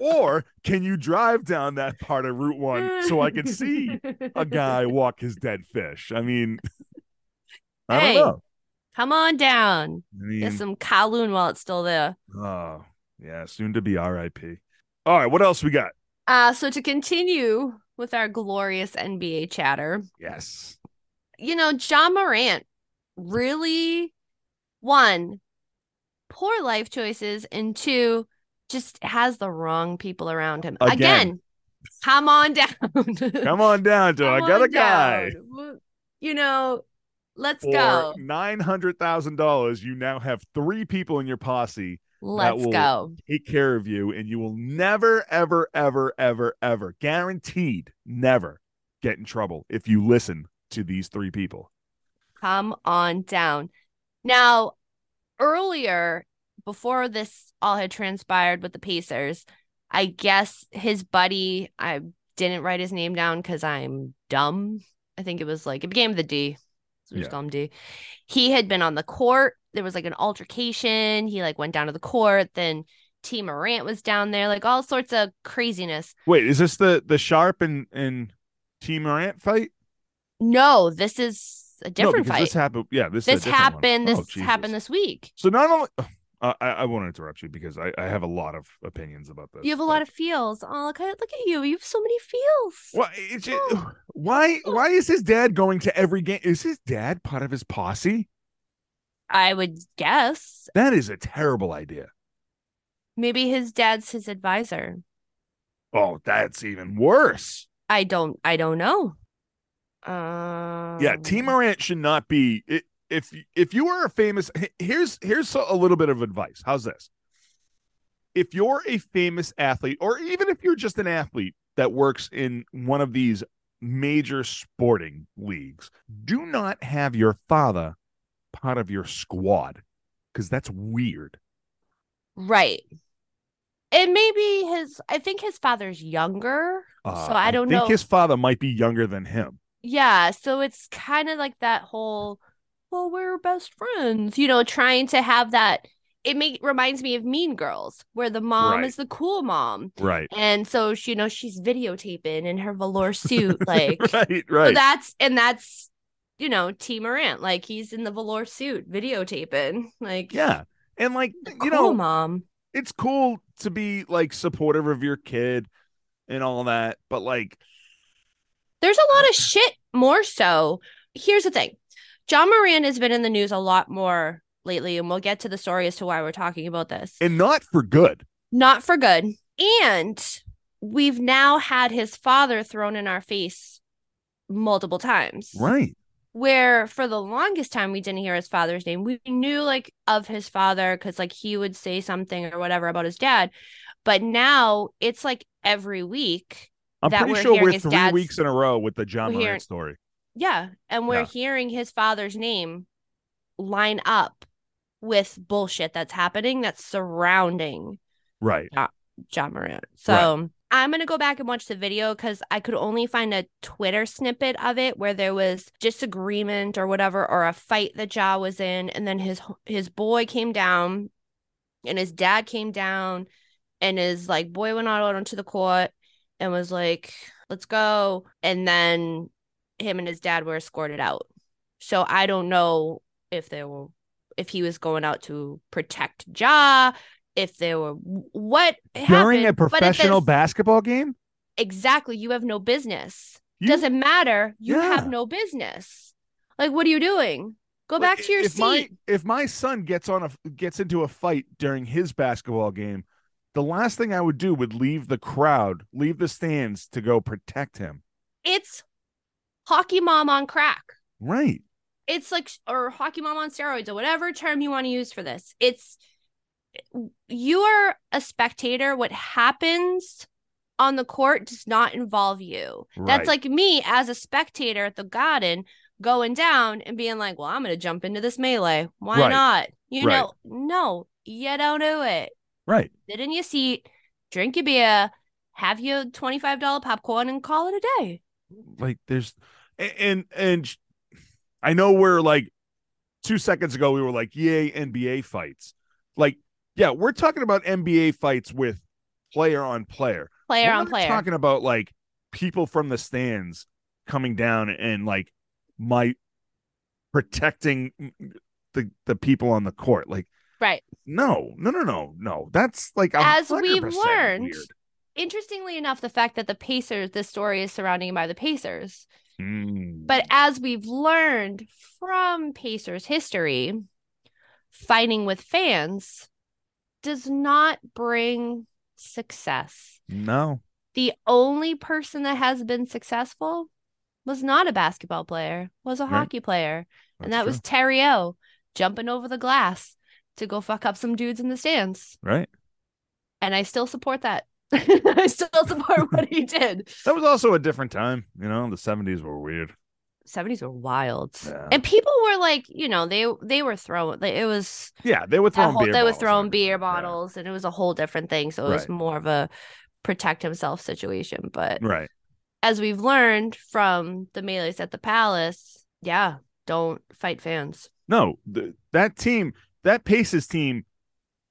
Or can you drive down that part of Route One so I can see a guy walk his dead fish? I mean, I Hey, don't know. Come on down. I mean, Get some Kowloon while it's still there. oh yeah, soon to be R.I.P. All right, what else we got? Uh, so to continue with our glorious NBA chatter, Yes, you know, Ja Morant really one poor life choices and two just has the wrong people around him. Again. Again, come on down. come on down to I got a guy. You know, let's for go. nine hundred thousand dollars. You now have three people in your posse Let's will- go. take care of you, and you will never, ever, ever, ever, ever, guaranteed, never get in trouble if you listen to these three people. Come on down. Now, earlier, before this all had transpired with the Pacers, I guess his buddy, I didn't write his name down because I'm dumb. I think it was like it began with a D. So we just Yeah. call him D. He had been on the court. There was like an altercation. He like went down to the court. Then T Morant was down there, like all sorts of craziness. Wait, is this the the Sharpe and and T Morant fight? No, this is a no, different because fight. this happened. Yeah, this is a This different one. happened. Oh, This happened this week. So not only uh, I I won't interrupt you because I I have a lot of opinions about this. You have a lot of feels. Oh, look at look at you. You have so many feels. Why, just, why why is his dad going to every game? Is his dad part of his posse? I would guess That is a terrible idea. maybe his dad's his advisor. Oh, that's even worse. I don't. I don't know. Um, Yeah, T Morant should not be. If if you are a famous, here's here's a little bit of advice. How's this? If you're a famous athlete, or even if you're just an athlete that works in one of these major sporting leagues, do not have your father part of your squad because that's weird. Right. And maybe his. I think his father's younger. Uh, So I don't think know. his father might be younger than him. Yeah. So it's kind of like that whole. Well, we're best friends. You know, trying to have that it make reminds me of Mean Girls, where the mom Right. is the cool mom, Right. and so she, you know she's videotaping in her velour suit, like right. so Right. that's and that's you know T Morant, like he's in the velour suit videotaping, like yeah. And like cool you know, mom. it's cool to be like supportive of your kid and all that, but like There's a lot of shit more so. Here's the thing. Ja Morant has been in the news a lot more lately, and we'll get to the story as to why we're talking about this. and not for good. Not for good. And we've now had his father thrown in our face multiple times. Right. Where for the longest time we didn't hear his father's name. We knew like of his father because like he would say something or whatever about his dad. But now it's like every week I'm That pretty we're sure we're three weeks in a row with the Ja Morant hearing- story. Yeah. And we're Yeah. hearing his father's name line up with bullshit that's happening that's surrounding Right. Ja Morant. So I'm going to go back and watch the video because I could only find a Twitter snippet of it where there was disagreement or whatever, or a fight that Ja was in. And then his his boy came down and his dad came down and his like boy went out onto the court and was like, let's go. And then him and his dad were escorted out. So I don't know if they were if he was going out to protect Ja, if they were what During a happened, at professional basketball game? exactly you have no business. You- Doesn't matter. You Yeah. have no business. Like what are you doing? Go back to your if seat. My, if my son gets on a gets into a fight during his basketball game, the last thing I would do would leave the crowd, leave the stands to go protect him. It's hockey mom on crack. Right. it's like or hockey mom on steroids or whatever term you want to use for this it's you are a spectator what happens on the court does not involve you Right. that's like me as a spectator at the garden going down and being like well i'm gonna jump into this melee why Right. not you Right. know no you don't do it Right. sit in your seat drink your beer have your $25 popcorn and call it a day Like there's and and I know we're like 2 seconds ago we were like yay NBA fights. Like yeah, we're talking about NBA fights with player on player. player We're on player talking about like people from the stands coming down and like my protecting the the people on the court. Like right no, no, no, no, no. That's like As we've learned, weird. interestingly enough, the fact that the Pacers, this story is surrounding by the Pacers. Mm. But as we've learned from Pacers history, fighting with fans does not bring success. no, The only person that has been successful was not a basketball player, was a Right. hockey player. and that's that was true. Terry O jumping over the glass to go fuck up some dudes in the stands. right. And I still support that. I still support what he did. That was also a different time. You know, the seventies were weird. 70s were wild. Yeah. And people were like, you know, they they were throwing like, it was Yeah, they were throwing whole, beer they were bottles throwing and beer everything. Yeah. bottles and it was a whole different thing. So it was more of a protect himself situation. But Right. as we've learned from the melees at the palace, yeah, don't fight fans. No, the, that team, that Pacers team,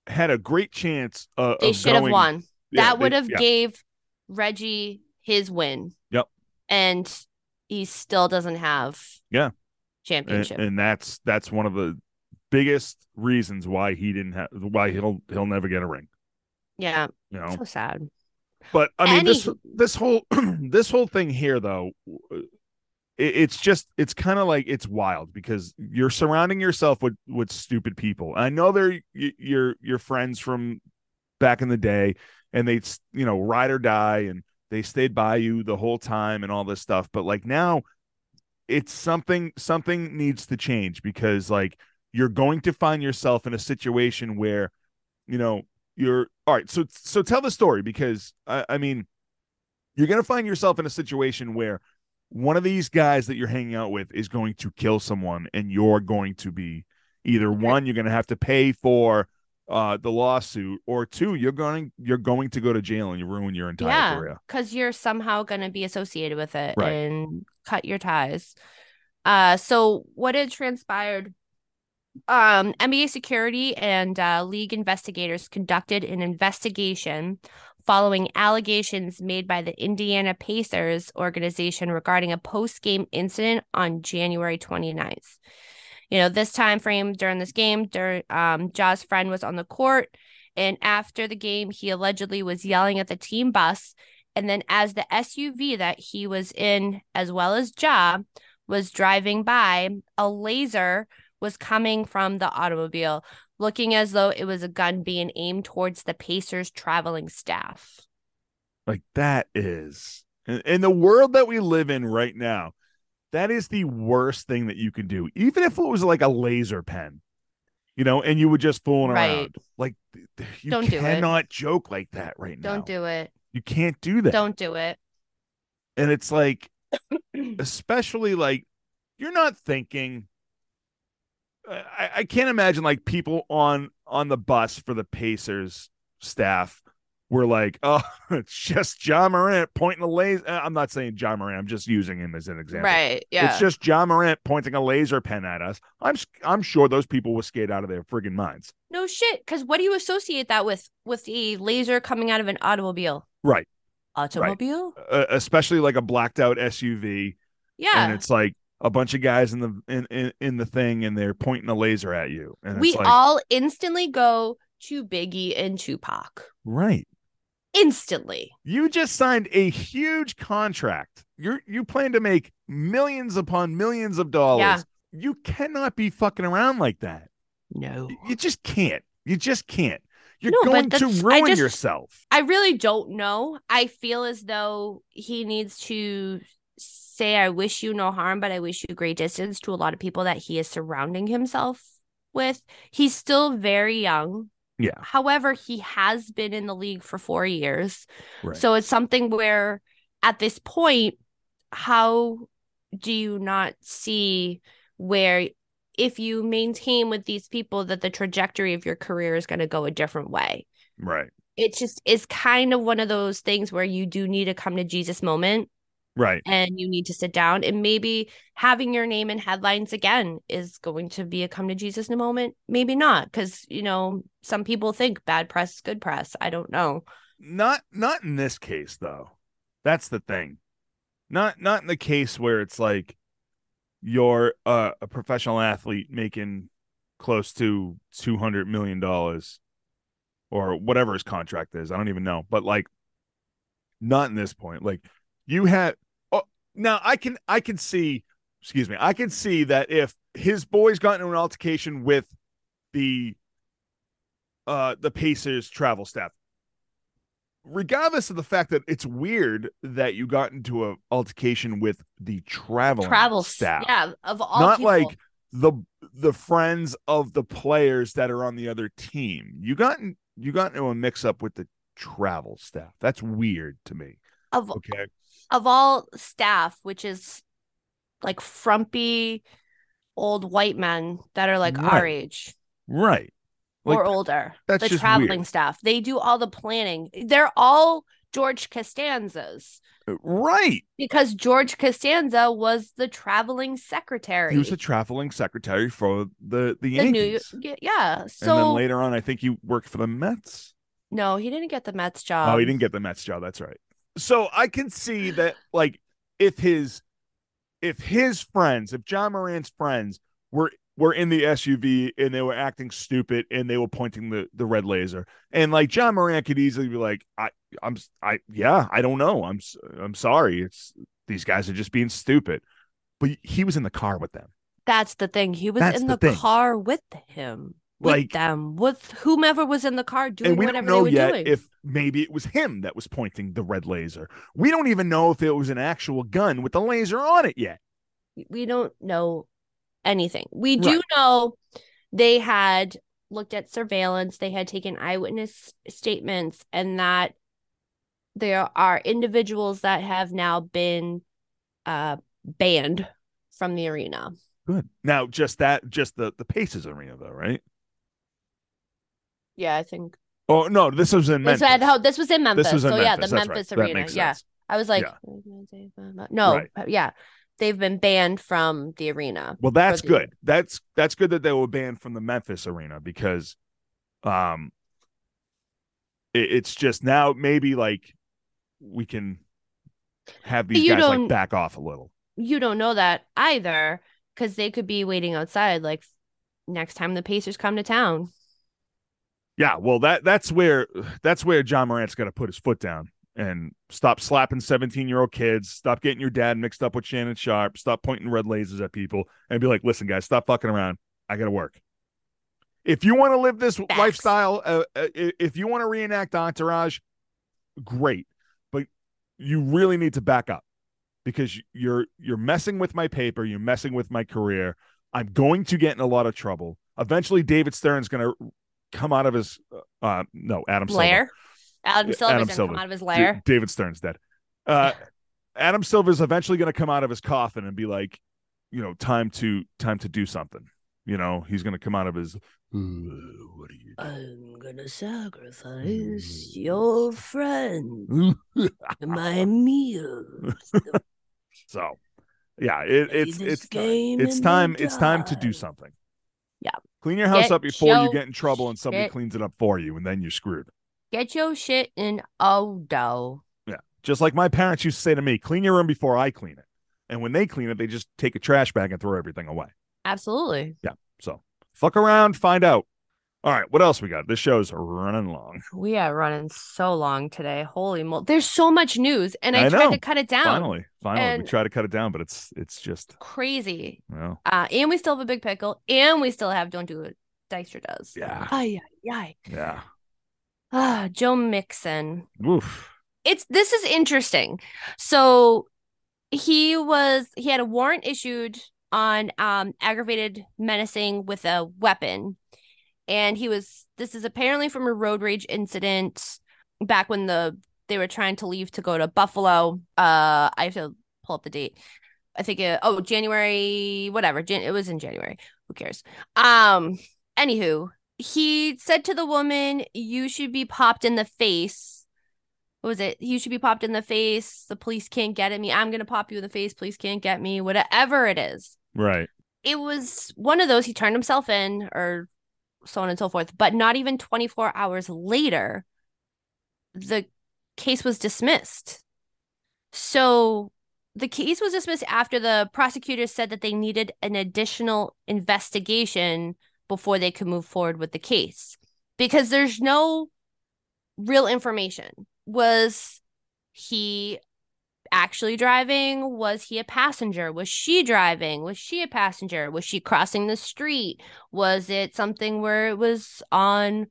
had a great chance. Uh, They of should have won. Yeah, that they- would have yeah. gave Reggie his win. Yep. And he still doesn't have Yeah. and, championship. and that's that's one of the biggest reasons why he didn't have why he'll he'll never get a ring. yeah. You know, So sad. but I mean this Any- this whole this whole thing here though, it's just it's kind of like it's wild because you're surrounding yourself with with stupid people. I know they're your your friends from back in the day, and they you know ride or die, and they stayed by you the whole time and all this stuff. But like now, it's something something needs to change because like you're going to find yourself in a situation where you know you're all right so so tell the story because i, I mean you're going to find yourself in a situation where one of these guys that you're hanging out with is going to kill someone and you're going to be either one you're going to have to pay for uh the lawsuit or two you're going you're going to go to jail and you ruin your entire yeah, career because you're somehow going to be associated with it Right. and cut your ties. Uh, so what had transpired um, NBA security and uh, league investigators conducted an investigation following allegations made by the Indiana Pacers organization regarding a post-game incident on January 29th. You know, this time frame during this game, during, um, friend was on the court, and after the game, he allegedly was yelling at the team bus. And then, as the SUV that he was in, as well as Ja, was driving by, a laser was coming from the automobile, looking as though it was a gun being aimed towards the Pacers traveling staff. Like that is in, the world that we live in right now, that is the worst thing that you can do. Even if it was like a laser pen, you know, and you were just fooling Right. around. Like you Don't do it. cannot joke like that right now. Don't do it. You can't do that. Don't do it. and it's like especially like you're not thinking I, I can't imagine like people on on the bus for the pacers staff were like oh it's just ja morant pointing a laser i'm not saying ja morant i'm just using him as an example Right. Yeah. it's just ja morant pointing a laser pen at us i'm I'm sure those people were scared out of their friggin' minds no shit. Because what do you associate that with? With a laser coming out of an automobile? right Automobile? uh, especially like a blacked out suv Yeah. and it's like a bunch of guys in the in, in in the thing and they're pointing a laser at you and we it's like all instantly go to Biggie and Tupac. right Instantly. you just signed a huge contract you're you plan to make millions upon millions of dollars Yeah. you cannot be fucking around like that No. you just can't you just can't you're No, going to that's- I ruin just- yourself I really don't know. I feel as though he needs to say, I wish you no harm, but I wish you great distance to a lot of people that he is surrounding himself with. He's still very young. Yeah. However, he has been in the league for four years. Right. So it's something where at this point, how do you not see where if you maintain with these people that the trajectory of your career is going to go a different way? right it just is kind of one of those things where you do need to come to Jesus moment right and you need to sit down and maybe having your name in headlines again is going to be a come to Jesus in a moment. Maybe not because you know some people think bad press is good press. I don't know. not not in this case though that's the thing not not in the case where it's like you're uh, a professional athlete making close to 200 million dollars or whatever his contract is i don't even know but like not in this point like you had oh now i can i can see excuse me i can see that if his boys got into an altercation with the uh the pacers travel staff regardless of the fact that it's weird that you got into a altercation with the travel Travel staff yeah, of all not people. like the the friends of the players that are on the other team. You got you got into a mix up with the travel staff. That's weird to me. Of okay of all staff, which is like frumpy old white men that are like our age right Like, or older. that's the just traveling weird. staff. They do all the planning. They're all George Costanzas uh, right because George Costanza was the traveling secretary. he was a traveling secretary for the the the New Yankees yeah. and then So later on i think he worked for the mets no, he didn't get the Mets job. oh he didn't get the mets job that's right so i can see that like if his if his friends if ja morant's friends were were in the suv and they were acting stupid and they were pointing the the red laser and like ja morant could easily be like i i'm i yeah i don't know. I'm i'm sorry. It's these guys are just being stupid. But he was in the car with them. That's the thing. He was That's in the the, car with him, with Like- them, with whomever was in the car doing and we whatever don't know they were yet doing. if maybe it was him that was pointing the red laser we don't even know if it was an actual gun with the laser on it yet we don't know anything. We do Right. know they had looked at surveillance, they had taken eyewitness statements, and that there are individuals that have now been uh, banned from the arena. Good. Now, just that, just the the pacers arena, though, right? Yeah, I think Oh no, this was in this, Memphis. had, oh, this was in Memphis. This was in so Memphis. yeah, the That's right. Memphis That arena. Yeah. sense. I was like, Yeah. no, Right. yeah. they've been banned from the arena. Well, that's the- good. That's that's good that they were banned from the Memphis arena because um it, it's just now maybe like we can have these You guys like back off a little. You don't know that either because they could be waiting outside like next time the Pacers come to town. Yeah, well that that's where that's where Ja Morant's got to put his foot down and stop slapping 17-year-old kids, stop getting your dad mixed up with Shannon Sharpe, stop pointing red lasers at people and be like, "Listen guys, stop fucking around. I got to work." If you want to live this Facts. lifestyle, uh, uh, if you want to reenact Entourage, great. But you really need to back up because you're you're messing with my paper, you're messing with my career. I'm going to get in a lot of trouble. Eventually David Stern's going to come out of his uh no adam silver Lair. Adam Yeah, Silver's Adam Silver. come out of his D- lair. david stern's dead uh adam silver's eventually going to come out of his coffin and be like you know time to time to do something you know he's going to come out of his "Uh, what are you I'm gonna sacrifice Mm. your friend, my meal. so yeah it, Play it's it's time. it's time it's time to do something Yeah. Clean your house Get up before you get in trouble and somebody shit- cleans it up for you and then you're screwed Get your shit in Odo. Yeah. Just like my parents used to say to me, clean your room before I clean it. And when they clean it, they just take a trash bag and throw everything away. Absolutely. Yeah. So fuck around, find out. All right, what else we got? This show's running long. We are running so long today. Holy moly. There's so much news, and I, I tried know. to cut it down. Finally, finally, we And- try to cut it down, but it's it's just Crazy. well, Uh, and we still have a big pickle, and we still have Don't Do It. Dykstra does. yeah, Ay, ay, ay. yeah. Ah, Joe Mixon. Oof. it's this is interesting. So he was he had a warrant issued on um aggravated menacing with a weapon. And he was this is apparently from a road rage incident back when the they were trying to leave to go to Buffalo. Uh I have to pull up the date. I think it, oh January whatever. Jan- it was in January. Who cares? Um anywho, he said to the woman, "You should be popped in the face." What was it? You should be popped in the face. The police can't get at me. I'm gonna pop you in the face. Police can't get me. Whatever it is. Right. It was one of those. He turned himself in, or so on and so forth. But not even 24 hours later, the case was dismissed. So the case was dismissed after the prosecutors said that they needed an additional investigation before they could move forward with the case because there's no real information. Was he actually driving? Was he a passenger? Was she driving? Was she a passenger? Was she crossing the street? Was it something where it was on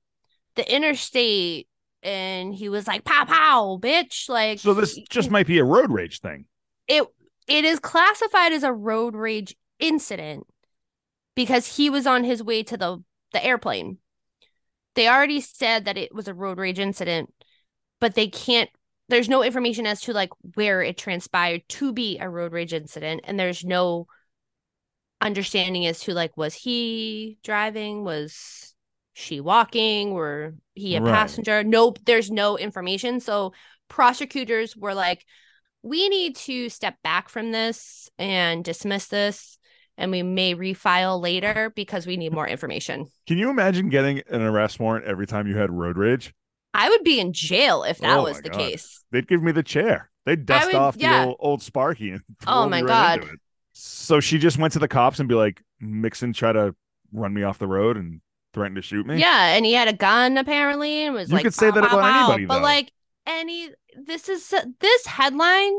the interstate and he was like pow pow bitch like So this just might be a road rage thing. it it is classified as a road rage incident because he was on his way to the the airplane. They already said that it was a road rage incident, but they can't there's no information as to like where it transpired to be a road rage incident and there's no understanding as to like was he driving? Was she walking? Were he a Right. passenger? Nope there's no information. So prosecutors were like we need to step back from this and dismiss this and we may refile later because we need more information. Can you imagine getting an arrest warrant every time you had road rage? I would be in jail if that Oh was the God. case They'd give me the chair. They'd dust would- off yeah. the old, old Sparky and Oh my right God. So she just went to the cops and be like, Mixon try to run me off the road and threaten to shoot me. Yeah, and he had a gun apparently, and was like, You like, could say that about pow." anybody, But though. like any, this is this headline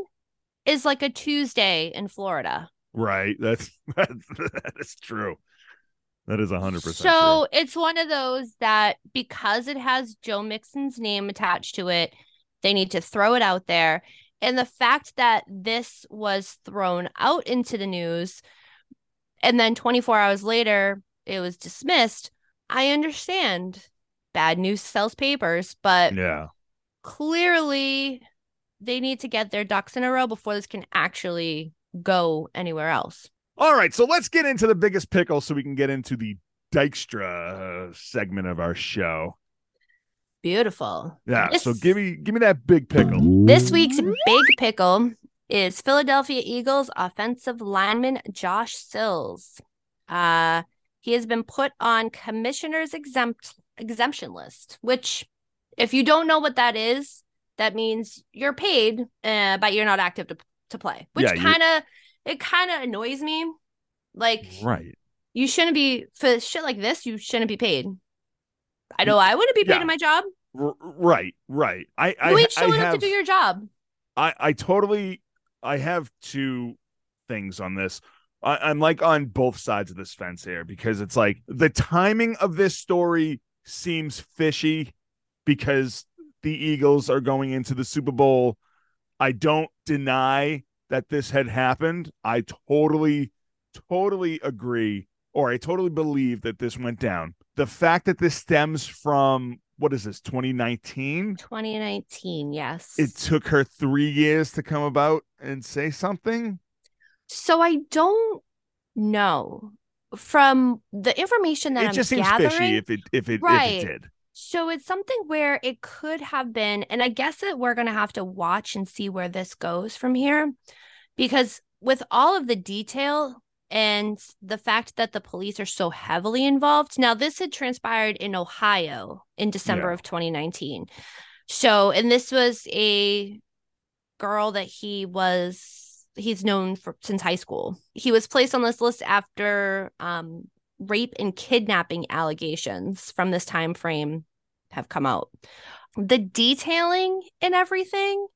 is like a Tuesday in Florida. Right. That's that, that is true. That is hundred percent. So it's one of those that because it has Joe Mixon's name attached to it, they need to throw it out there. And the fact that this was thrown out into the news and then 24 hours later it was dismissed, I understand. Bad news sells papers, but. Yeah. clearly they need to get their ducks in a row before this can actually go anywhere else. All right. So let's get into the biggest pickle so we can get into the Dykstra uh, segment of our show. Beautiful. Yeah. This- So give me give me that big pickle. This week's big pickle is Philadelphia Eagles offensive lineman Josh Sills. Uh, he has been put on commissioner's exempt exemption list, which, if you don't know what that is, that means you're paid, uh, but you're not active to to play, which Yeah, kind of it kind of annoys me. Like, Right. you shouldn't be for shit like this. You shouldn't be paid. I know I wouldn't be paid Yeah. in my job. R- right. Right. I I, You ain't I showing have, up to do your job. I, I totally I have two things on this. I, I'm like on both sides of this fence here because it's like the timing of this story seems fishy because the Eagles are going into the Super Bowl. I don't deny that this had happened. I totally, totally agree, or I totally believe that this went down. The fact that this stems from what is this, 2019? 2019, yes. it took her three years to come about and say something. so I don't know from the information that It I'm just seems gathering. fishy if it if it Right. if it did. So it's something where it could have been, and I guess that we're going to have to watch and see where this goes from here. Because with all of the detail and the fact that the police are so heavily involved, now this had transpired in Ohio in December Yeah. of 2019. So, and this was a girl that he was, he's known for since high school. He was placed on this list after um, rape and kidnapping allegations from this time frame have come out. The detailing and everything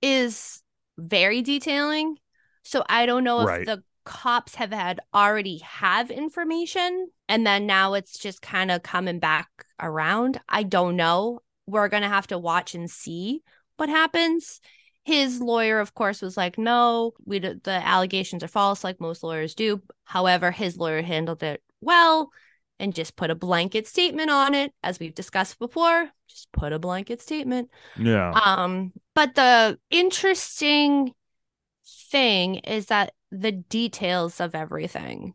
is very detailing. So I don't know if the cops have had already have information and then now it's just kind of coming back around. I don't know. We're going to have to watch and see what happens. His lawyer, of course, was like, "No, we d- the allegations are false, like most lawyers do." However, his lawyer handled it well and just put a blanket statement on it, as we've discussed before. Just put a blanket statement. Yeah. Um, but the interesting thing is that the details of everything.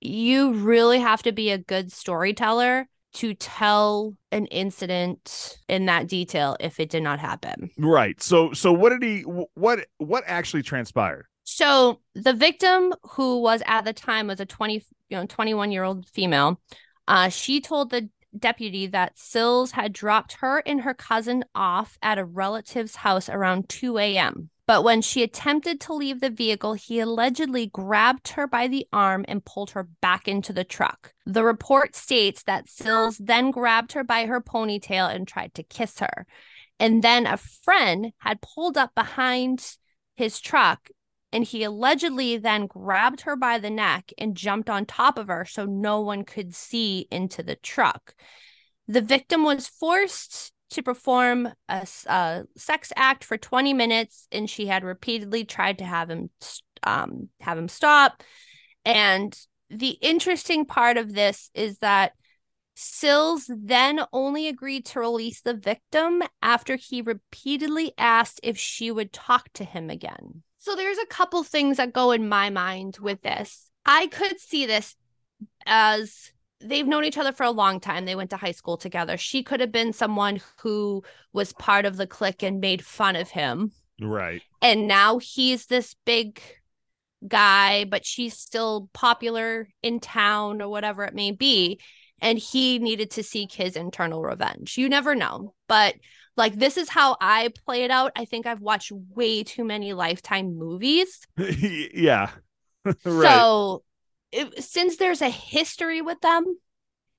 You really have to be a good storyteller to tell an incident in that detail if it did not happen. right. So so what did he what what actually transpired? So the victim, who was at the time was a 20, you know, 21 year old female, uh, she told the deputy that Sills had dropped her and her cousin off at a relative's house around 2 a.m. But when she attempted to leave the vehicle, he allegedly grabbed her by the arm and pulled her back into the truck. The report states that Sills then grabbed her by her ponytail and tried to kiss her. And then a friend had pulled up behind his truck and he allegedly then grabbed her by the neck and jumped on top of her so no one could see into the truck. The victim was forced to perform a sex act for 20 minutes and she had repeatedly tried to have him um, have him stop. And the interesting part of this is that Sills then only agreed to release the victim after he repeatedly asked if she would talk to him again. So there's a couple things that go in my mind with this. I could see this as they've known each other for a long time. They went to high school together. She could have been someone who was part of the clique and made fun of him. Right. And now he's this big guy, but she's still popular in town or whatever it may be. And he needed to seek his internal revenge. You never know. But like, this is how I play it out. I think I've watched way too many Lifetime movies. yeah. right. So, since there's a history with them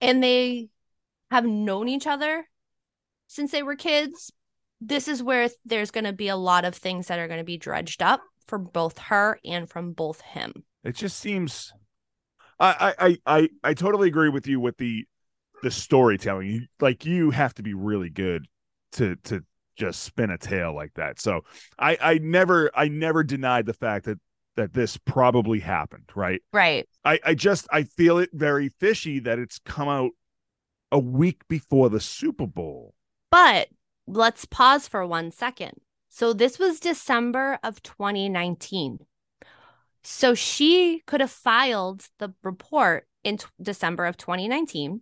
and they have known each other since they were kids, this is where there's going to be a lot of things that are going to be dredged up for both her and from both him. it just seems I, I I I totally agree with you with the the storytelling. Like you have to be really good to to just spin a tale like that. So I I never I never denied the fact that that this probably happened, right? Right. I I just I feel it very fishy that it's come out a week before the Super Bowl. But let's pause for one second. So this was December of 2019. So she could have filed the report in t- December of 2019.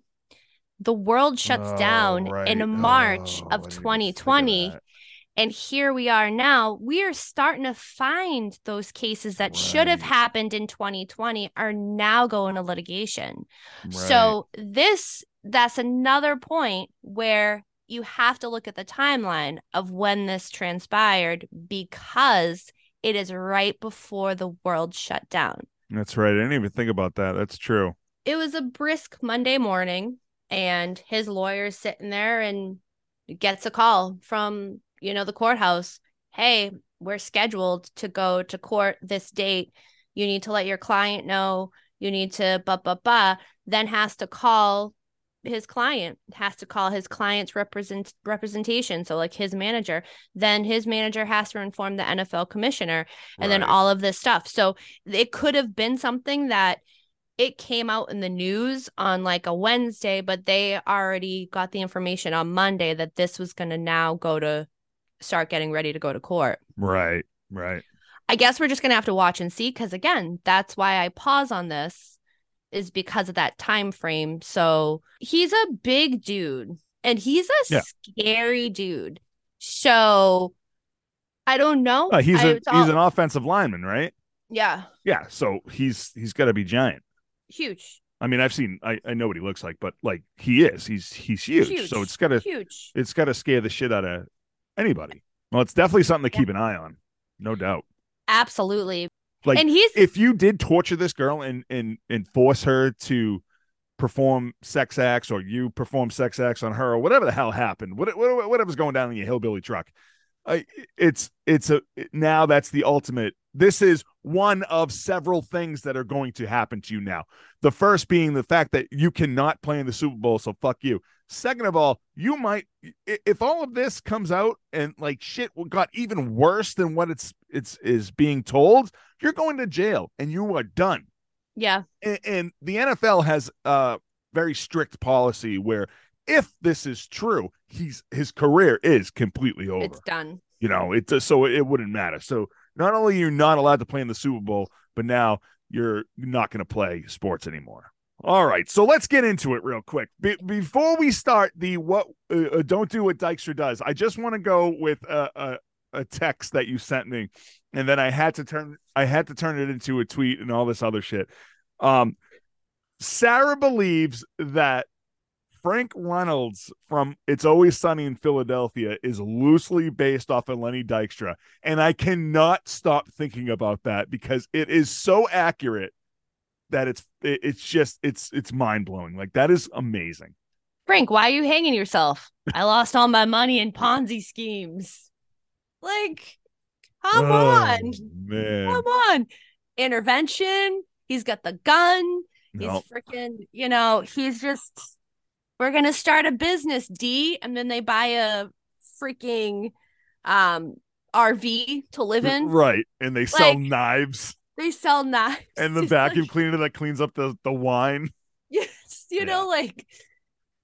The world shuts Oh, down right. in March Oh, I of didn't even think of 2020. And here we are now. We are starting to find those cases that should have happened in 2020 are now going to litigation. Right. So this that's another point where you have to look at the timeline of when this transpired because it is right before the world shut down. that's right. I didn't even think about that. That's true. It was a brisk Monday morning and his lawyer's sitting there and gets a call from, you know, the courthouse. Hey, we're scheduled to go to court this date. You need to let your client know. You need to blah blah blah. Then has to call his client, has to call his client's represent representation. So like his manager. Then his manager has to inform the NFL commissioner and then all of this stuff. So it could have been something that it came out in the news on like a Wednesday, but they already got the information on Monday that this was going to now go to start getting ready to go to court. Right. Right. I guess we're just going to have to watch and see because again, that's why I pause on this is because of that time frame. So, he's a big dude and he's a Yeah. scary dude. So, I don't know. Uh, he's I- a all- he's an offensive lineman, right? yeah, Yeah. So he's he's got to be giant. huge. I mean, I've seen I, I know what he looks like, but like he is. He's he's huge. Huge. So it's gotta Huge. it's gotta scare the shit out of anybody. Well, it's definitely something to keep an eye on. No mm-hmm. doubt. Absolutely. Like and he's if you did torture this girl and and and force her to perform sex acts or you perform sex acts on her or whatever the hell happened what, what, whatever's going down in your hillbilly truck I it's it's a now that's the ultimate this is one of several things that are going to happen to you now. The first being the fact that you cannot play in the super bowl so fuck you. Second of all you might if all of this comes out and like shit got even worse than what it's it's is being told you're going to jail and you are done. Yeah. and, and the NFL has a very strict policy where if this is true, he's his career is completely over. It's done. you know, it's so it wouldn't matter. So not only you're you not allowed to play in the Super Bowl, but now you're not going to play sports anymore. All right, so let's get into it real quick. Be- before we start the what uh, uh, don't do what Dykstra does, I just want to go with a, a a text that you sent me, and then I had to turn I had to turn it into a tweet and all this other shit. Um, Sarah believes that Frank Reynolds from It's Always Sunny in Philadelphia is loosely based off of Lenny Dykstra. And I cannot stop thinking about that because it is so accurate that it's it's just it's it's mind blowing. Like that is amazing. Frank, why are you hanging yourself? I lost all my money in Ponzi schemes. Like, come Oh, on. man. Come on. Intervention. He's got the gun. He's No. freaking, you know, he's just, we're going to start a business, D. And then they buy a freaking um RV to live in. Right. And they sell Like- knives They sell knives. and the vacuum cleaner that cleans up the, the wine. Yes, you Yeah. know, like,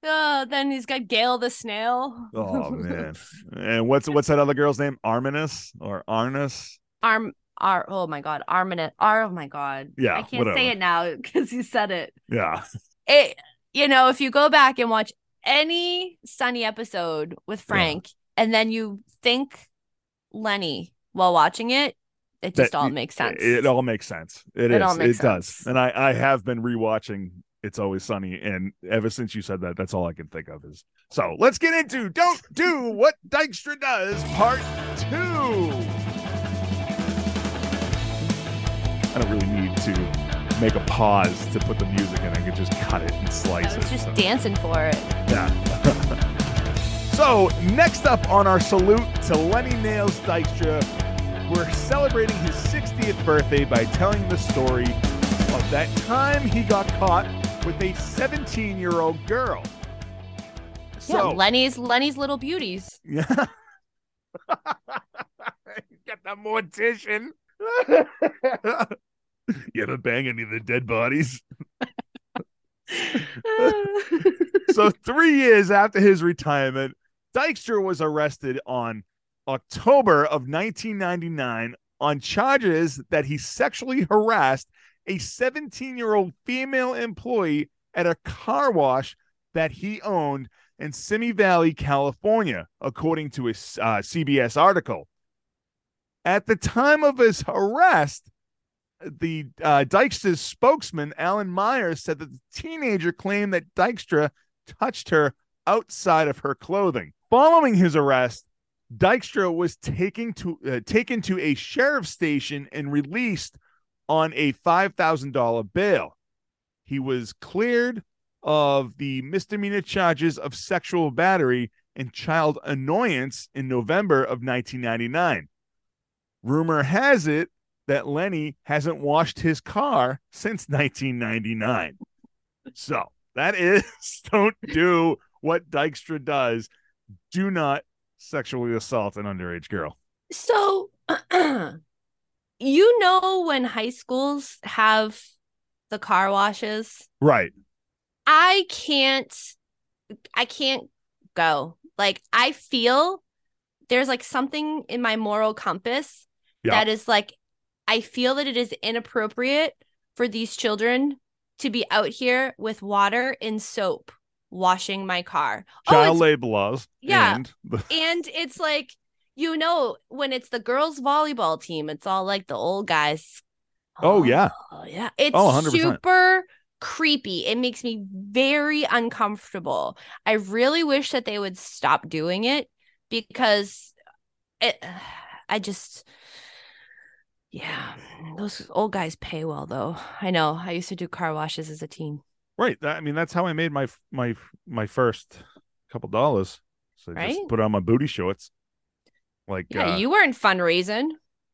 uh, then he's got Gail the snail. Oh man. and what's what's that other girl's name? Arminus or Arnus? Arm, Ar, oh my God, Arminate. Ar, oh my God. Yeah, I can't whatever. say it now because you said it. Yeah. It, you know, if you go back and watch any Sunny episode with Frank and then you think Lenny while watching it, it just That- all makes sense. It, it all makes sense. It is. all makes it does. And I I have been rewatching It's Always Sunny, and ever since you said that, that's all I can think of is. So let's get into Don't Do What Dykstra Does, Part Two. I don't really need to make a pause to put the music in. I could just cut it and I slice was it. just so- dancing for it. yeah. so next up on our salute to Lenny Nails Dykstra, we're celebrating his 60th birthday by telling the story of that time he got caught with a 17 year old girl. Yeah, So, Lenny's Lenny's little beauties. yeah. Got the mortician. you ever bang any of the dead bodies? so three years after his retirement, Dykstra was arrested on October of 1999 on charges that he sexually harassed a 17 year old female employee at a car wash that he owned in Simi Valley, California, according to a uh, CBS article. At the time of his arrest, the uh, Dykstra's spokesman, Alan Myers, said that the teenager claimed that Dykstra touched her outside of her clothing. Following his arrest, Dykstra was taken to uh, taken to a sheriff's station and released on a five thousand dollar bail. He was cleared of the misdemeanor charges of sexual battery and child annoyance in November of 1999. Rumor has it that Lenny hasn't washed his car since 1999. So that is don't do what Dykstra does. Do not sexually assault an underage girl. So, you know, when high schools have the car washes, Right. I can't, I can't go. Like, I feel there's like something in my moral compass Yeah. that is like, I feel that it is inappropriate for these children to be out here with water and soap washing my car. Oh, Child it's- labor laws. Yeah. And and it's like you know when it's the girls volleyball team it's all like the old guys Oh, oh yeah. Oh, yeah it's Oh, super creepy it makes me very uncomfortable i really wish that they would stop doing it because it i just yeah those old guys pay well though i know i used to do car washes as a teen right. I mean, that's how I made my my my first couple dollars. So I Right? just put on my booty shorts. Like yeah uh, you weren't fundraising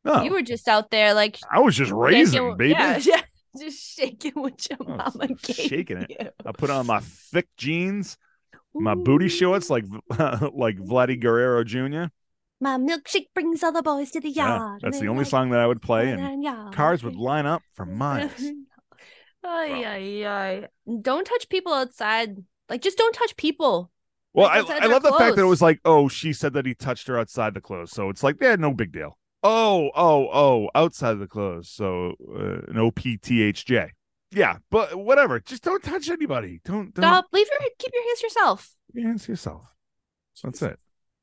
no, you were just out there like I was just raising, shaking- baby. Yeah, yeah. Just shaking what your Oh, mama gave shaking it. you. I put on my thick jeans, my booty shorts like like Vladdy Guerrero Jr. My milkshake brings all the boys to the Yeah, yard. that's the only song that I would play, and and cars would line up for miles. Ay, ay, ay. Don't touch people outside. Like, just don't touch people. Well, Like, I, I love the fact that it was like, oh, she said that he touched her outside the clothes, so it's like, yeah, no big deal. Oh, oh, oh, outside the clothes, so uh, an OPTHJ. Yeah, but whatever. Just don't touch anybody. Don't don't Stop. Leave your keep your hands yourself. your hands to yourself. That's it.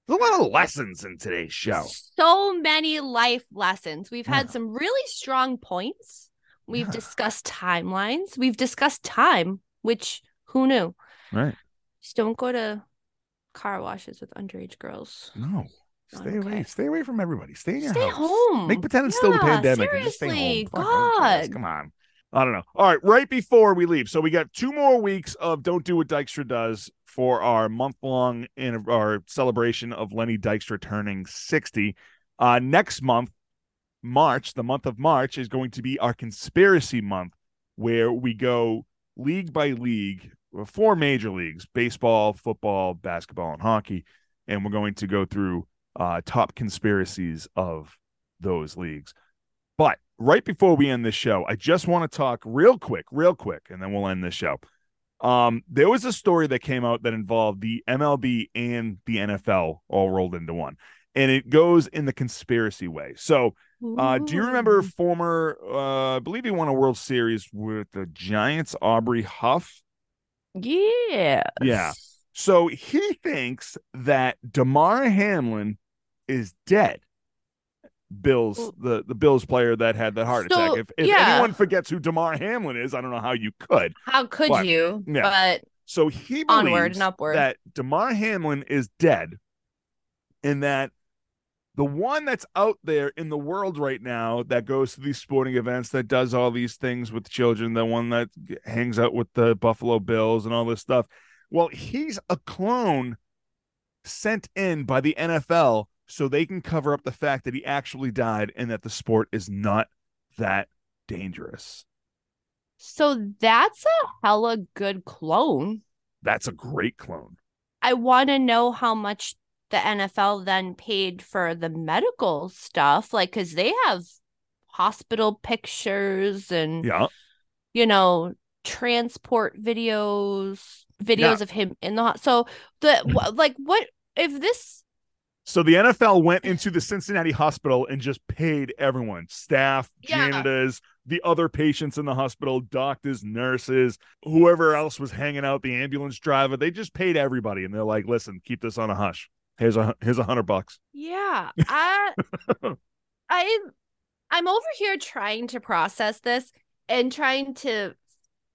There's a lot of lessons in today's show. So many life lessons. We've had Yeah. some really strong points. We've Yeah. discussed timelines. We've discussed time, which who knew? Right? Just don't go to car washes with underage girls. No. Stay away. Stay away from everybody. Stay in your Stay house. home. Make pretend it's still the Yeah, pandemic. and just stay seriously, home. Fuck, who cares? God. Come on. I don't know. All right, right before we leave, so we got two more weeks of "Don't Do What Dykstra Does" for our month-long in our celebration of Lenny Dykstra turning sixty. Uh, next month, March, the month of March, is going to be our conspiracy month, where we go league by league, uh, four major leagues: baseball, football, basketball, and hockey, and we're going to go through uh, top conspiracies of those leagues. But right before we end this show, I just want to talk real quick, real quick, and then we'll end this show. Um, there was a story that came out that involved the MLB and the NFL all rolled into one, and it goes in the conspiracy way. So, uh, do you remember former? Uh, I believe he won a World Series with the Giants, Aubrey Huff. Yeah. Yeah. So he thinks that Damar Hamlin is dead. Bills, the the Bills player that had the heart So, attack. If, if yeah. anyone forgets who Damar Hamlin is, I don't know how you could. How could But- you? yeah. But So he Onward believes and upward. that Damar Hamlin is dead, and that the one that's out there in the world right now that goes to these sporting events, that does all these things with children, the one that hangs out with the Buffalo Bills and all this stuff. Well, he's a clone sent in by the NFL so they can cover up the fact that he actually died and that the sport is not that dangerous. so that's a hella good clone. That's a great clone. I want to know how much the NFL then paid for the medical stuff, like because they have hospital pictures and Yeah. you know transport videos, videos Yeah. of him in the. So the like what if this So the NFL went into the Cincinnati hospital and just paid everyone, staff, Yeah. janitors, the other patients in the hospital, doctors, nurses, whoever else was hanging out, the ambulance driver. They just paid everybody, and they're like, "Listen, keep this on a hush. Here's a here's a hundred bucks." Yeah. I I I'm over here trying to process this and trying to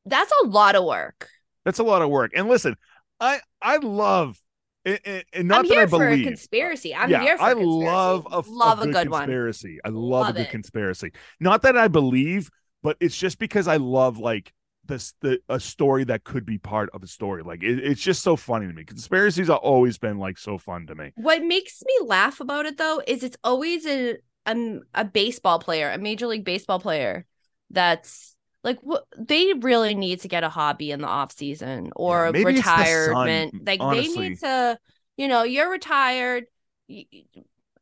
that's a lot of work. That's a lot of work. And listen, I I love and, and- and not I'm that I believe. conspiracy. I'm yeah, here for I love a, love a, a good, good one. conspiracy. I love, Love a good it. conspiracy. Not that I believe, but it's just because I love like this the a story that could be part of a story. Like it, it's just so funny to me. Conspiracies have always been like so fun to me. What makes me laugh about it though is it's always a a, a baseball player, a major league baseball player that's like what they really need to get a hobby in the off season or Yeah, it's the sun, retirement. like they need to, you know, you're retired.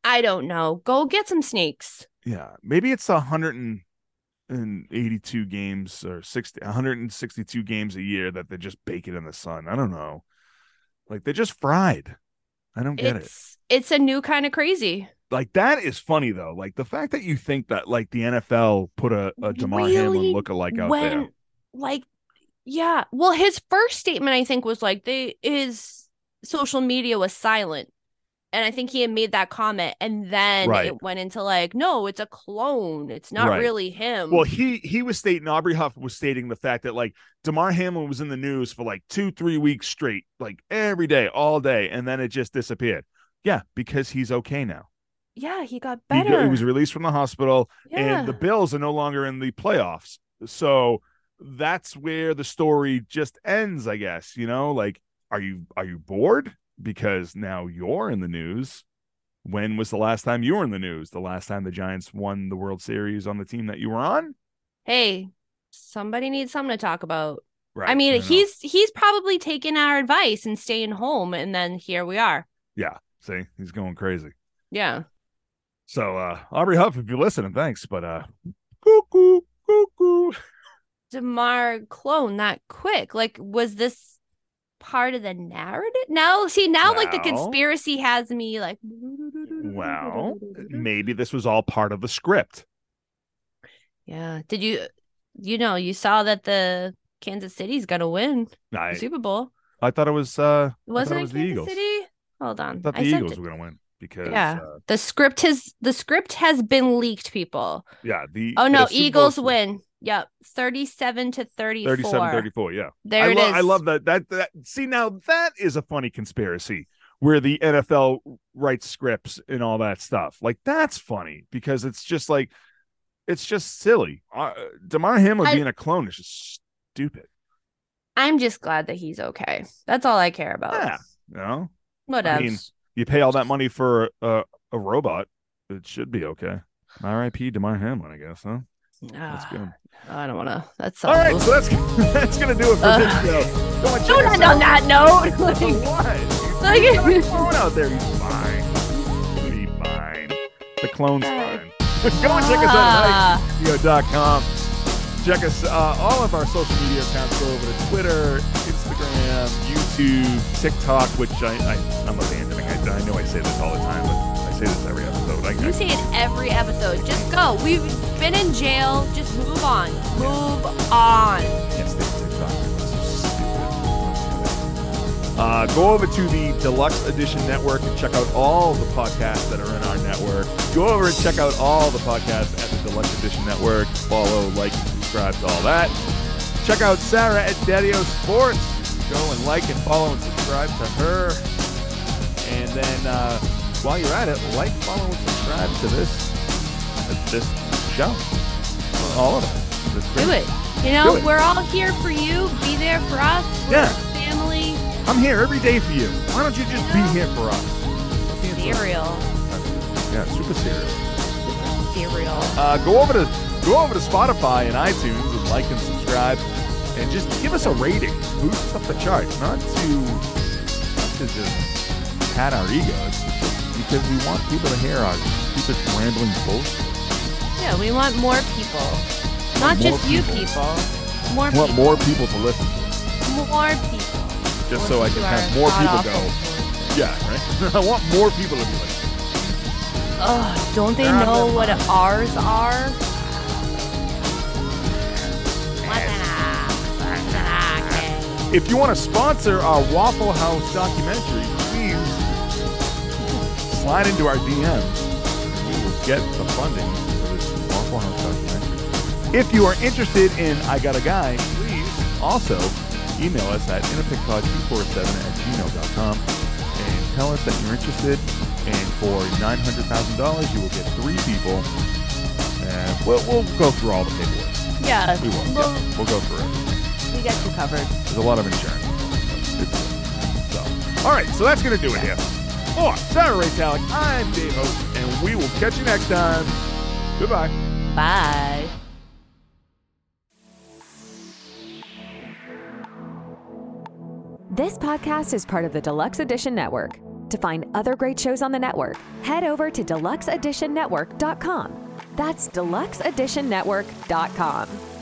i don't know. Go get some snakes. Yeah, maybe it's a hundred and and 82 games or 60 162 games a year that they just bake it in the sun. I don't know. Like they're just fried. I don't get it. it's it's a new kind of crazy. Like that is funny though. Like the fact that you think that like the NFL put a, a Damar Really? Hamlin lookalike out when there. like yeah well his first statement i think was like they his social media was silent and i think he had made that comment and then Right. it went into like no it's a clone it's not Right. really him Well, he he was stating Aubrey Huff was stating the fact that like Damar Hamlin was in the news for like two three weeks straight, like every day, all day, and then it just disappeared. Yeah, because he's okay now. Yeah he got He, better go- he was released from the hospital, yeah. and the Bills are no longer in the playoffs. So that's where the story just ends, I guess. You know, like are you are you bored because now you're in the news? When was the last time you were in the news? The last time the Giants won the World Series on the team that you were on? hey somebody needs something to talk about Right. i mean know. he's he's probably taking our advice and staying home and then here we are yeah. See, he's going crazy. yeah So uh Aubrey Huff, if you're listening, thanks. But uh cuckoo, cuckoo. Damar clone that quick? Like, was this part of the narrative? Now, see, now like the conspiracy has me like. Well, maybe this was all part of the script. yeah. Did you, you know, you saw that the Kansas City's gonna win the Super Bowl? I thought it was uh Wasn't it was the Kansas Eagles. City? Hold on, I thought the I Eagles were gonna win because Yeah. uh, The script has the script has been leaked, people. yeah, the Oh no, Bowl Eagles was win. Yep, thirty-seven to thirty-four. 37 34, yeah. There I, it lo- is. I love that. That that see now that is a funny conspiracy where the NFL writes scripts and all that stuff. Like that's funny because it's just like it's just silly. Uh, Damar Hamlin I- being a clone is just stupid. I'm just glad that he's okay. That's all I care about. Yeah, you know, What I mean, else? You pay all that money for a a robot, it should be okay. R.I.P. Damar Hamlin, I guess, huh? That's good. I don't want to. That's All right, so that's that's gonna do it for Uh, this show. Go and Don't end on that note. Like, what? Like- a clone out there. He's fine. He'll be fine. The clone's fine. Go and check us out at Ah. radio.com. Check us uh, all of our social media accounts. Go over to Twitter, Instagram, YouTube, TikTok, which I, I I'm abandoning. I, I know I say this all the time, but I say this every episode. I, you I, say it every episode. Just go. We've been in jail. Just move on. Move on. can't stand TikTok. It's so stupid. Uh, go over to the Deluxe Edition Network and check out all the podcasts that are in our network. Go over and check out all the podcasts at the Deluxe Edition Network. Follow, like, subscribe to all that. Check out Sarah at Daddy Sports. Go and like and follow and subscribe to her. And then uh, while you're at it, like, follow, and subscribe to this this show. All of it. Do it. You know, it. we're all here for you. Be there for us. We're Yeah. family. I'm here every day for you. Why don't you just be here for us? Cereal. Yeah, super serious. Cereal. Uh, go over to go over to Spotify and iTunes and like and subscribe, and just give us a rating. Boost up the charts, not to not to just pat our egos, because we want people to hear our stupid rambling bullshit. Yeah, we want more people. Not more just you people. people. More We want people. more people to listen to, More people. just so I can have more people god-awful go. Yeah, right. I want more people to be like, Ugh, don't they They're know what ours are? if you want to sponsor our Waffle House documentary, please slide into our DMs. and We will get the funding for this Waffle House documentary. If you are interested in I Got a Guy, please also email us at inapicpod247 at gmail.com and tell us that you're interested. And for $900,000, you will get three people. And we'll, we'll go through all the paperwork. Yeah, We will. We'll, yeah, we'll go through it. we got you covered. There's a lot of insurance. So, all right, so that's gonna do it here. For Sarah Ray Talik, I'm Dave Host, and we will catch you next time. Goodbye. Bye. This podcast is part of the Deluxe Edition Network. To find other great shows on the network, head over to deluxeeditionnetwork.com. That's deluxeeditionnetwork.com.